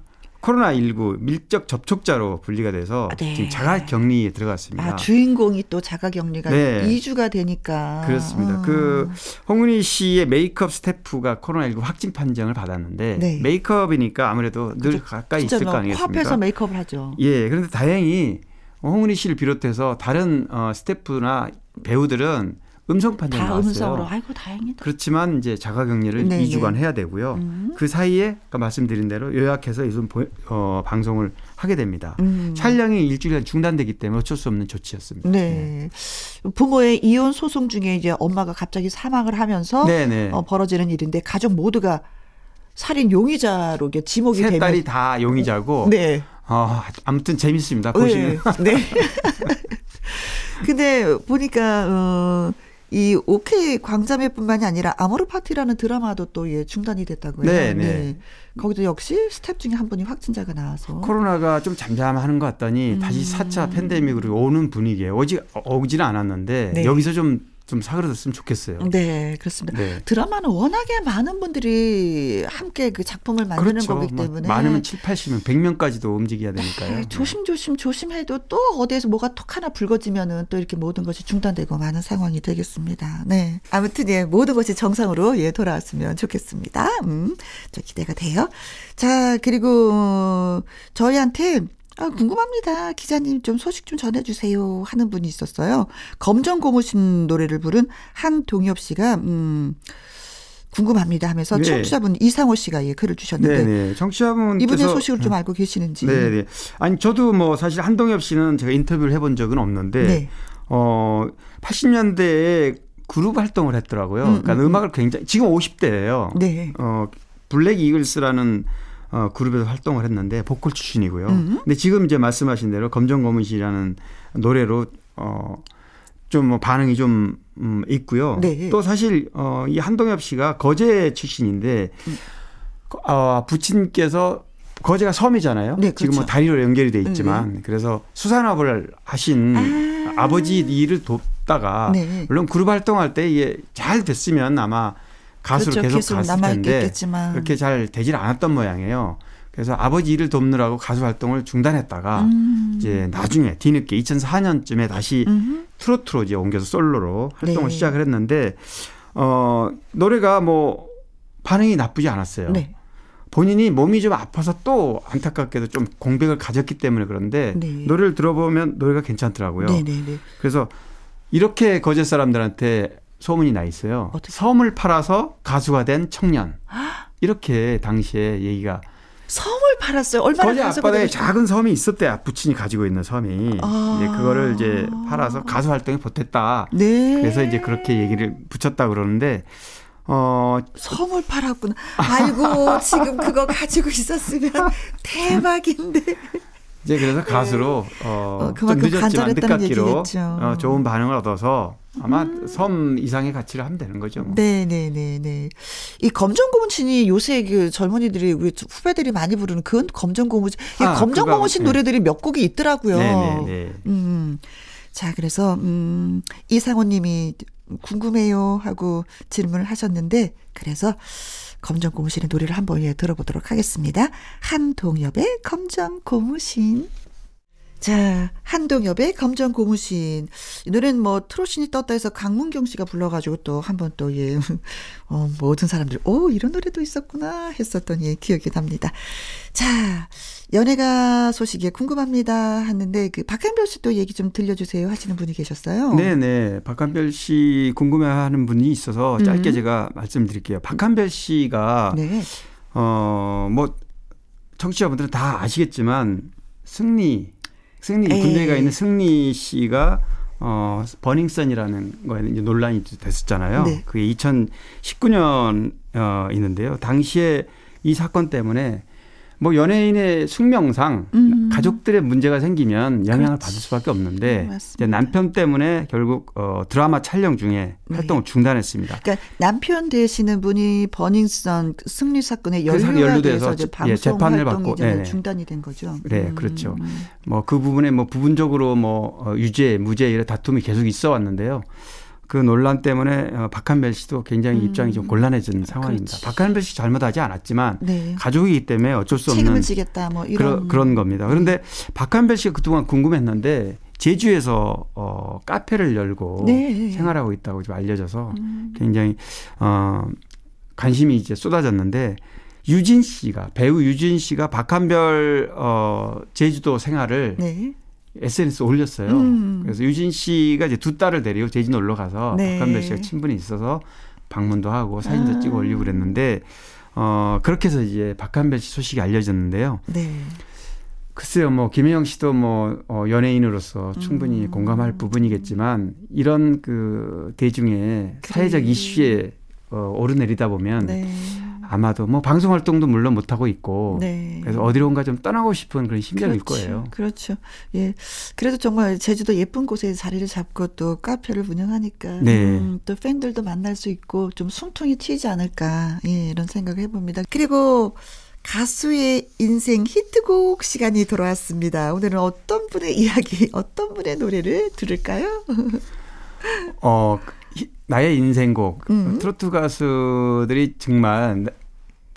S5: 코로나19 밀접 접촉자로 분리가 돼서
S1: 아, 네.
S5: 지금 자가 격리에 들어갔습니다.
S1: 아, 주인공이 또 자가 격리가
S5: 네.
S1: 2주가 되니까.
S5: 그렇습니다.
S1: 음.
S5: 그 홍은희 씨의 메이크업 스태프가 코로나19 확진 판정을 받았는데
S1: 네.
S5: 메이크업이니까 아무래도 늘
S1: 그죠.
S5: 가까이 있을
S1: 거뭐
S5: 아니겠습니까?
S1: 코앞에서 메이크업을 하죠.
S5: 예, 그런데 다행히 홍은희 씨를 비롯해서 다른 어, 스태프나 배우들은 음성 판정이
S1: 다
S5: 나왔어요.
S1: 음성으로. 아이고 다행이다.
S5: 그렇지만 이제 자가 격리를
S1: 네,
S5: 2주간
S1: 네.
S5: 해야 되고요.
S1: 음.
S5: 그 사이에 아까 말씀드린 대로 요약해서 요즘 보- 어, 방송을 하게 됩니다.
S1: 음.
S5: 촬영이 일주일 중단되기 때문에 어쩔 수 없는 조치였습니다.
S1: 네. 부모의 이혼 소송 중에 이제 엄마가 갑자기 사망을 하면서
S5: 네, 네.
S1: 어, 벌어지는 일인데 가족 모두가 살인 용의자로 지목이
S5: 세
S1: 되면
S5: 딸이 다 용의자고
S1: 네.
S5: 어, 아무튼 재밌습니다. 보시면
S1: 네. 네. [laughs] 근데 보니까 어, 이 오케이 광자매뿐만이 아니라 아모르 파티라는 드라마도 또 예, 중단이 됐다고요.
S5: 네, 네.
S1: 거기도 역시 스텝 중에 한 분이 확진자가 나와서
S5: 코로나가 좀 잠잠하는 것 같더니
S1: 음.
S5: 다시 4차 팬데믹으로 오는 분위기에 오지 오지는 않았는데
S1: 네.
S5: 여기서 좀 좀 사그러졌으면 좋겠어요.
S1: 네, 그렇습니다.
S5: 네.
S1: 드라마는 워낙에 많은 분들이 함께 그 작품을 만드는
S5: 그렇죠.
S1: 거기
S5: 뭐
S1: 때문에
S5: 많으면 7, 80명, 100명까지도 움직여야 되니까요.
S1: 네, 조심조심 조심해도 또 어디에서 뭐가 톡 하나 불거지면은 또 이렇게 모든 것이 중단되고 많은 상황이 되겠습니다. 네. 아무튼 예, 모든 것이 정상으로 예, 돌아왔으면 좋겠습니다. 음, 저 기대가 돼요. 자, 그리고 어, 저희한테 아, 궁금합니다. 기자님 좀 소식 좀 전해주세요. 하는 분이 있었어요. 검정 고무신 노래를 부른 한동엽 씨가, 음, 궁금합니다 하면서
S5: 네.
S1: 청취자분 이상호 씨가 예, 글을 주셨는데
S5: 네네. 청취자분께서
S1: 이분의 소식을 좀 알고 계시는지.
S5: 네네. 아니 저도 뭐 사실 한동엽 씨는 제가 인터뷰를 해본 적은 없는데
S1: 네.
S5: 어 80년대에 그룹 활동을 했더라고요.
S1: 음,
S5: 그러니까
S1: 음,
S5: 음, 악을 굉장히 지금 50대예요.
S1: 네.
S5: 어 블랙 이글스라는 어, 그룹에서 활동을 했는데 보컬 출신이고요.
S1: 음.
S5: 근데 지금 이제 말씀하신 대로 검정고무신이라는 노래로 어, 좀뭐 반응이 좀 음, 있고요.
S1: 네.
S5: 또 사실 어, 이 한동엽 씨가 거제 출신인데
S1: 음.
S5: 어, 부친께서 거제가 섬이잖아요.
S1: 네,
S5: 지금 뭐
S1: 그렇죠.
S5: 다리로 연결이 돼 있지만 그래서 수산업을 하신
S1: 아.
S5: 아. 버지 일을 돕다가
S1: 네.
S5: 물론 그룹 활동할 때 이게 잘 됐으면 아마 가수로
S1: 그렇죠.
S5: 계속 갔을 텐데
S1: 남아있겠지만.
S5: 그렇게 잘 되질 않았던 모양이에요. 그래서 아버지 일을 돕느라고 가수 활동을 중단했다가
S1: 음.
S5: 이제 나중에 뒤늦게 2004년쯤에 다시
S1: 음.
S5: 트로트로 이제 옮겨서 솔로로 활동을
S1: 네.
S5: 시작을 했는데 어 노래가 뭐 반응이 나쁘지 않았어요.
S1: 네.
S5: 본인이 몸이 좀 아파서 또 안타깝게도 좀 공백을 가졌기 때문에 그런데
S1: 네.
S5: 노래를 들어보면 노래가 괜찮더라고요.
S1: 네네네.
S5: 그래서 이렇게 거제 사람들한테 소문이 나 있어요.
S1: 어떻게?
S5: 섬을 팔아서 가수가 된 청년. 이렇게 당시에 얘기가
S1: 섬을 팔았어요. 얼마나
S5: 거제 앞바다에 작은 섬이 있었대요. 부친이 가지고 있는 섬이.
S1: 아.
S5: 이제 그거를 이제 팔아서 가수 활동에 보탰다.
S1: 네.
S5: 그래서 이제 그렇게 얘기를 붙였다 그러는데 어
S1: 섬을 팔았구나. 아이고 지금 그거 가지고 있었으면 [laughs] 대박인데.
S5: 이제 그래서 가수로 어,
S1: 어,
S5: 좀
S1: 그만큼
S5: 늦었지만
S1: 얘기겠죠.
S5: 어, 좋은 반응을 얻어서 아마 섬 이상의 가치를 하면 되는 거죠. 뭐.
S1: 네 네 네 네. 이 검정고무신이 요새 그 젊은이들이 우리 후배들이 많이 부르는 그 검정고무신, 이
S5: 아,
S1: 검정고무신
S5: 그거, 네.
S1: 노래들이 몇 곡이 있더라고요.
S5: 네 네 네.
S1: 음. 자, 그래서, 음, 이상호 님이 궁금해요 하고 질문을 하셨는데, 그래서 검정 고무신의 노래를 한번 예, 들어보도록 하겠습니다. 한동엽의 검정 고무신. 자, 한동엽의 검정 고무신. 이 노래는 뭐 트로신이 떴다 해서 강문경 씨가 불러가지고 또 한 번 또 예, [laughs] 어, 모든 사람들이, 오, 이런 노래도 있었구나 했었던 예, 기억이 납니다. 자, 연예가 소식에 궁금합니다 하는데 그 박한별 씨도 얘기 좀 들려주세요 하시는 분이 계셨어요.
S5: 네네. 박한별 씨 궁금해하는 분이 있어서 짧게
S1: 음.
S5: 제가 말씀드릴게요. 박한별 씨가
S1: 네.
S5: 어 뭐 청취자분들은 다 아시겠지만 승리 승리
S1: 에이.
S5: 군대에 가 있는 승리 씨가 어 버닝썬이라는 거에 이제 논란이 됐었잖아요.
S1: 네.
S5: 그게 2019년 어 있는데요. 당시에 이 사건 때문에 뭐 연예인의 숙명상
S1: 음.
S5: 가족들의 문제가 생기면 영향을
S1: 그렇지.
S5: 받을 수밖에 없는데
S1: 음.
S5: 이제 남편 때문에 결국 어 드라마 촬영 중에
S1: 네.
S5: 활동을 중단했습니다.
S1: 그러니까 남편 되시는 분이 버닝썬 승리 사건에
S5: 그 연루돼서 예, 재판을 받고, 네네.
S1: 중단이 된 거죠.
S5: 네,
S1: 음.
S5: 그렇죠. 뭐 그 부분에 뭐 부분적으로 뭐 어, 유죄, 무죄 이런 다툼이 계속 있어 왔는데요. 그 논란 때문에 어, 박한별 씨도 굉장히 입장이 좀 곤란해진 상황입니다.
S1: 음. 그렇지.
S5: 박한별 씨 잘못하지 않았지만
S1: 네.
S5: 가족이기 때문에 어쩔 수 없는
S1: 책임을 지겠다 뭐 이런
S5: 그런 그런 겁니다. 그런데 박한별 씨가 그동안 궁금했는데 제주에서 어 카페를 열고
S1: 네.
S5: 생활하고 있다고 좀 알려져서
S1: 음.
S5: 굉장히 어 관심이 이제 쏟아졌는데 유진 씨가 배우 유진 씨가 박한별 어 제주도 생활을
S1: 네.
S5: SNS에 올렸어요.
S1: 음.
S5: 그래서 유진 씨가 이제 두 딸을 데리고 제주 놀러 가서
S1: 네.
S5: 박한별 씨가 친분이 있어서 방문도 하고 사진도
S1: 아.
S5: 찍어 올리고 그랬는데 어 그렇게 해서 이제 박한별 씨 소식이 알려졌는데요.
S1: 네.
S5: 글쎄요, 뭐 김혜영 씨도 뭐 어, 연예인으로서 충분히
S1: 음.
S5: 공감할 부분이겠지만 이런 그 대중의 사회적
S1: 그래.
S5: 이슈에 어, 오르내리다 보면
S1: 네.
S5: 아마도 뭐 방송 활동도 물론 못 하고 있고
S1: 네.
S5: 그래서 어디론가 좀 떠나고 싶은 그런 심정일
S1: 그렇죠.
S5: 거예요.
S1: 그렇죠. 예. 그래도 정말 제주도 예쁜 곳에 자리를 잡고 또 카페를 운영하니까
S5: 네.
S1: 음, 또 팬들도 만날 수 있고 좀 숨통이 트이지 않을까 예, 이런 생각을 해봅니다. 그리고 가수의 인생 히트곡 시간이 돌아왔습니다. 오늘은 어떤 분의 이야기, [laughs] 어떤 분의 노래를 들을까요? [laughs]
S5: 어 히- 나의 인생곡
S1: 음.
S5: 트로트 가수들이 정말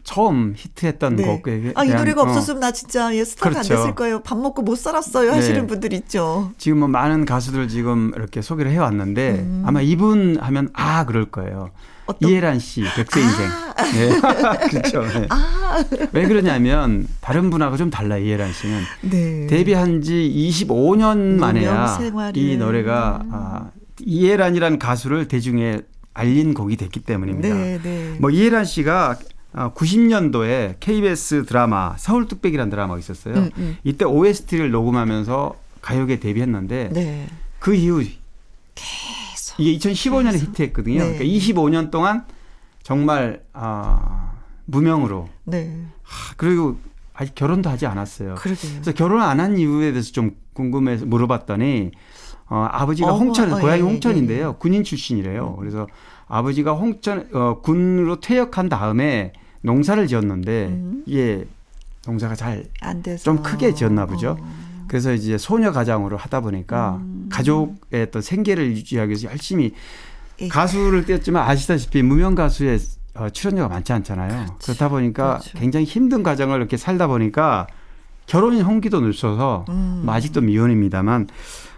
S5: 처음 히트했던
S1: 네.
S5: 곡에
S1: 아, 이
S5: 대한,
S1: 노래가
S5: 어,
S1: 없었으면 나 진짜 예, 스타가 안
S5: 그렇죠.
S1: 됐을 거예요. 밥 먹고 못 살았어요. 하시는
S5: 네.
S1: 분들 있죠.
S5: 지금 뭐 많은 가수들 지금 이렇게 소개를 해왔는데
S1: 음.
S5: 아마 이분 하면 아 그럴 거예요.
S1: 어떤
S5: 이해란 씨 백세 인생. 네. [laughs] 그렇죠. 네.
S1: 아,
S5: 왜 그러냐면 다른 분하고 좀 달라 요 이해란 씨는
S1: 네.
S5: 데뷔한 지 25년 만에야. 이 노래가 아, 이해란이란 가수를 대중에 알린 곡이 됐기 때문입니다.
S1: 네, 네.
S5: 뭐 이해란 씨가 90년도에 KBS 드라마 서울 뚝배기라는 드라마가 있었어요.
S1: 음, 음.
S5: 이때 OST를 녹음하면서 가요계 데뷔했는데
S1: 네.
S5: 그 이후
S1: 계속.
S5: 이게 2015년에
S1: 계속.
S5: 히트했거든요.
S1: 네.
S5: 그러니까 25년 동안 정말 아 무명으로.
S1: 네.
S5: 하, 그리고 아직 결혼도 하지 않았어요.
S1: 그러게요.
S5: 그래서 결혼 안 한 이유에 대해서 좀 궁금해서 물어봤더니 어, 아버지가
S1: 어머,
S5: 홍천
S1: 어,
S5: 고향이
S1: 예, 예,
S5: 홍천인데요. 군인 출신이래요. 그래서 아버지가 홍천 어, 군으로 퇴역한 다음에 농사를 지었는데
S1: 음.
S5: 이게 농사가 잘
S1: 안 돼서
S5: 좀 크게 지었나 보죠.
S1: 어.
S5: 그래서 이제 소녀 가장으로 하다 보니까
S1: 음.
S5: 가족의 또 생계를 유지하기 위해서 열심히
S1: 예.
S5: 가수를 띄었지만 아시다시피 무명 가수의 어, 출연료가 많지 않잖아요. 그렇다 보니까
S1: 그렇죠.
S5: 굉장히 힘든 가정을 이렇게 살다 보니까 결혼인 홍기도 늦춰서
S1: 음.
S5: 뭐 아직도 미혼입니다만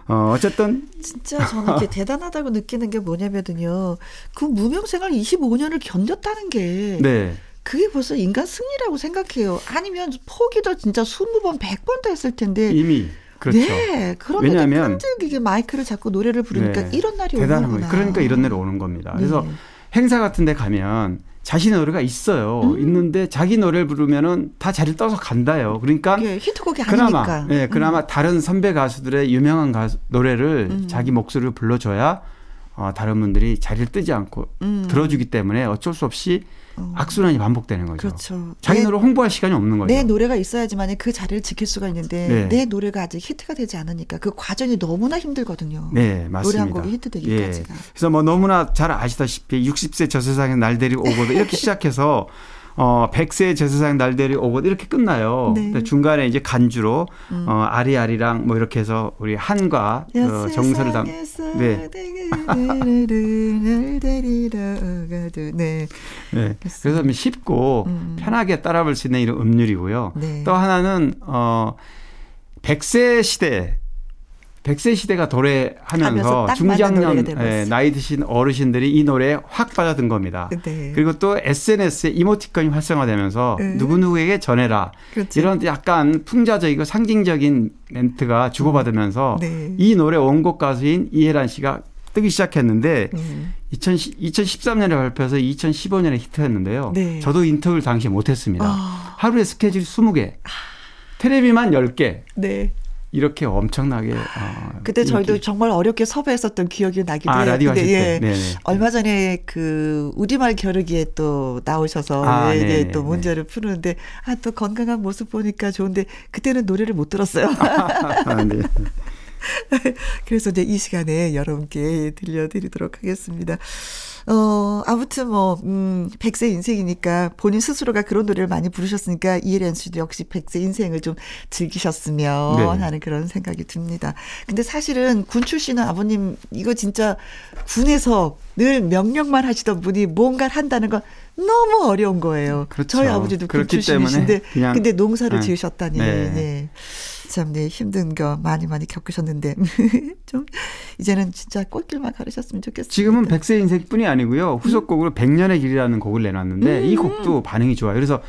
S5: 어, 어쨌든
S1: 진짜 저는 이렇게 [laughs] 대단하다고 느끼는 게 뭐냐면요. 그 무명 생활 25년을 견뎠다는 게
S5: 네.
S1: 그게 벌써 인간 승리라고 생각해요. 아니면 포기도 진짜 20번, 100번도 했을 텐데.
S5: 이미 그렇죠.
S1: 네. 그런데
S5: 왜냐하면-
S1: 끈질기게 마이크를 잡고 노래를 부르니까
S5: 네.
S1: 이런 날이 오는구나.
S5: 거예요. 그러니까 이런 데로 오는 겁니다. 그래서
S1: 네.
S5: 행사 같은 데 가면 자신의 노래가 있어요.
S1: 음.
S5: 있는데 자기 노래를 부르면은 다 자리를 떠서 간다요. 그러니까
S1: 이게 히트곡이
S5: 그나마
S1: 아니니까.
S5: 예, 그나마 다른 선배 가수들의 유명한 가수 노래를
S1: 음.
S5: 자기 목소리를 불러줘야 어, 다른 분들이 자리를 뜨지 않고
S1: 음.
S5: 들어주기 때문에 어쩔 수 없이
S1: 어.
S5: 악순환이 반복되는 거죠.
S1: 그렇죠.
S5: 자기
S1: 내-
S5: 노래 홍보할 시간이 없는 거죠.
S1: 내 노래가 있어야지만 그 자리를 지킬 수가 있는데
S5: 네.
S1: 내 노래가 아직 히트가 되지 않으니까 그 과정이 너무나 힘들거든요.
S5: 네, 맞습니다.
S1: 노래 한 곡이 히트되기까지가.
S5: 예. 그래서 뭐 너무나 잘 아시다시피 60세 저 세상에 날 데리고 오거든 이렇게 [laughs] 시작해서 어 100세 저 세상에 날 데리고 오거든 이렇게 끝나요.
S1: 네.
S5: 중간에 이제 간주로
S1: 음.
S5: 어 아리아리랑 뭐 이렇게 해서 우리 한과 어, 정서를 담 네.
S1: 네. 네.
S5: 네. 그래서 좀 쉽고
S1: 음.
S5: 편하게 따라 부를 수 있는 이런 음률이고요.
S1: 네.
S5: 또 하나는 어 100세 시대 100세 시대가
S1: 하면서
S5: 도래하면서 중장년. 예, 나이 드신 어르신들이 이 노래에 확 빠져든 겁니다.
S1: 네.
S5: 그리고 또 SNS에 이모티콘이 활성화되면서
S1: 네.
S5: 누구누구에게 전해라.
S1: 그렇죠.
S5: 이런 약간 풍자적이고 상징적인 멘트가 주고받으면서
S1: 네.
S5: 이 노래 원곡 가수인 이혜란 씨가 뜨기 시작했는데
S1: 음.
S5: 2010, 2013년에 발표해서 2015년에 히트했는데요.
S1: 네.
S5: 저도 인터뷰를 당시에 못했습니다.
S1: 아.
S5: 하루에 스케줄이 20개, 테레비만 10개
S1: 네.
S5: 이렇게 엄청나게 어,
S1: 그때 저희도
S5: 인기.
S1: 정말 어렵게 섭외했었던 기억이 나기도
S5: 아
S1: 해요.
S5: 라디오
S1: 근데
S5: 하실 때
S1: 예.
S5: 네네.
S1: 얼마 전에 그 우리말 겨루기에 또 나오셔서
S5: 아,
S1: 예,
S5: 네네,
S1: 또 문제를 푸는데 아 또 건강한 모습 보니까 좋은데 그때는 노래를 못 들었어요. [laughs]
S5: 아, 네. [laughs]
S1: 그래서 이제 이 시간에 여러분께 들려드리도록 하겠습니다. 어, 아무튼 뭐, 음, 100세 인생이니까 본인 스스로가 그런 노래를 많이 부르셨으니까 이혜련 씨도 역시 100세 인생을 좀 즐기셨으면
S5: 네.
S1: 하는 그런 생각이 듭니다. 근데 사실은 군 출신은 아버님, 이거 진짜 군에서 늘 명령만 하시던 분이 뭔가를 한다는 건 너무 어려운 거예요.
S5: 그렇죠.
S1: 저희 아버지도 군 출신이신데, 근데 농사를
S5: 네.
S1: 지으셨다니.
S5: 네.
S1: 네. 참, 네, 힘든 거 많이 많이 겪으셨는데, [laughs] 좀, 이제는 진짜 꽃길만 걸으셨으면 좋겠습니다.
S5: 지금은 100세 인생뿐이 아니고요. 후속곡으로 100년의 길이라는 곡을 내놨는데
S1: 음.
S5: 이 곡도 반응이 좋아요. 그래서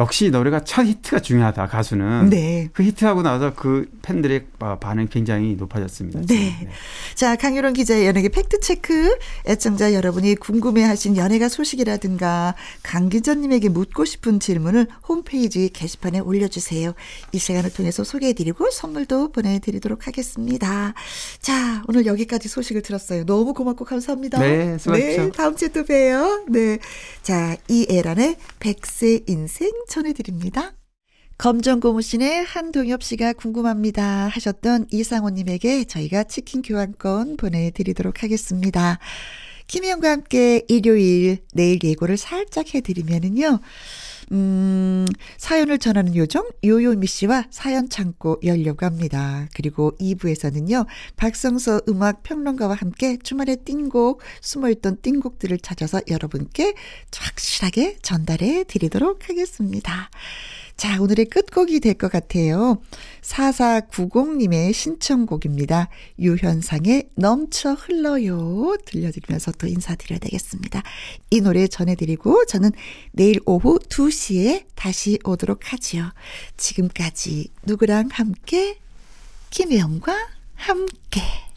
S5: 역시 노래가 첫 히트가 중요하다 가수는.
S1: 네.
S5: 그 히트하고 나서 그 팬들의 아, 반응 굉장히 높아졌습니다.
S1: 네. 자, 강유론 기자의 연예계 팩트 체크. 애청자 여러분이 궁금해하신 연예가 소식이라든가 강 기자님에게 묻고 싶은 질문을 홈페이지 게시판에 올려주세요. 이 시간을 통해서 소개해드리고 선물도 보내드리도록 하겠습니다. 자, 오늘 여기까지 소식을 들었어요. 너무 고맙고 감사합니다.
S5: 네, 수고하십시오.
S1: 네, 다음 주에 또 봬요. 네. 자, 이애란의 백세 인생 전해드립니다. 검정 고무신의 한동엽 씨가 궁금합니다 하셨던 이상호님에게 저희가 치킨 교환권 보내드리도록 하겠습니다. 김희영과 함께 일요일 내일 예고를 살짝 해드리면은요. 음, 사연을 전하는 요정 요요미 씨와 사연 창고 열려고 합니다. 그리고 2부에서는요. 박성서 음악 평론가와 함께 주말의 띵곡, 숨어있던 띵곡들을 찾아서 여러분께 확실하게 전달해 드리도록 하겠습니다. 자, 오늘의 끝곡이 될 것 같아요. 4490님의 신청곡입니다. 유현상의 넘쳐 흘러요. 들려드리면서 또 인사드려야 되겠습니다. 이 노래 전해드리고 저는 내일 오후 2시에 다시 오도록 하지요. 지금까지 누구랑 함께? 김혜영과 함께.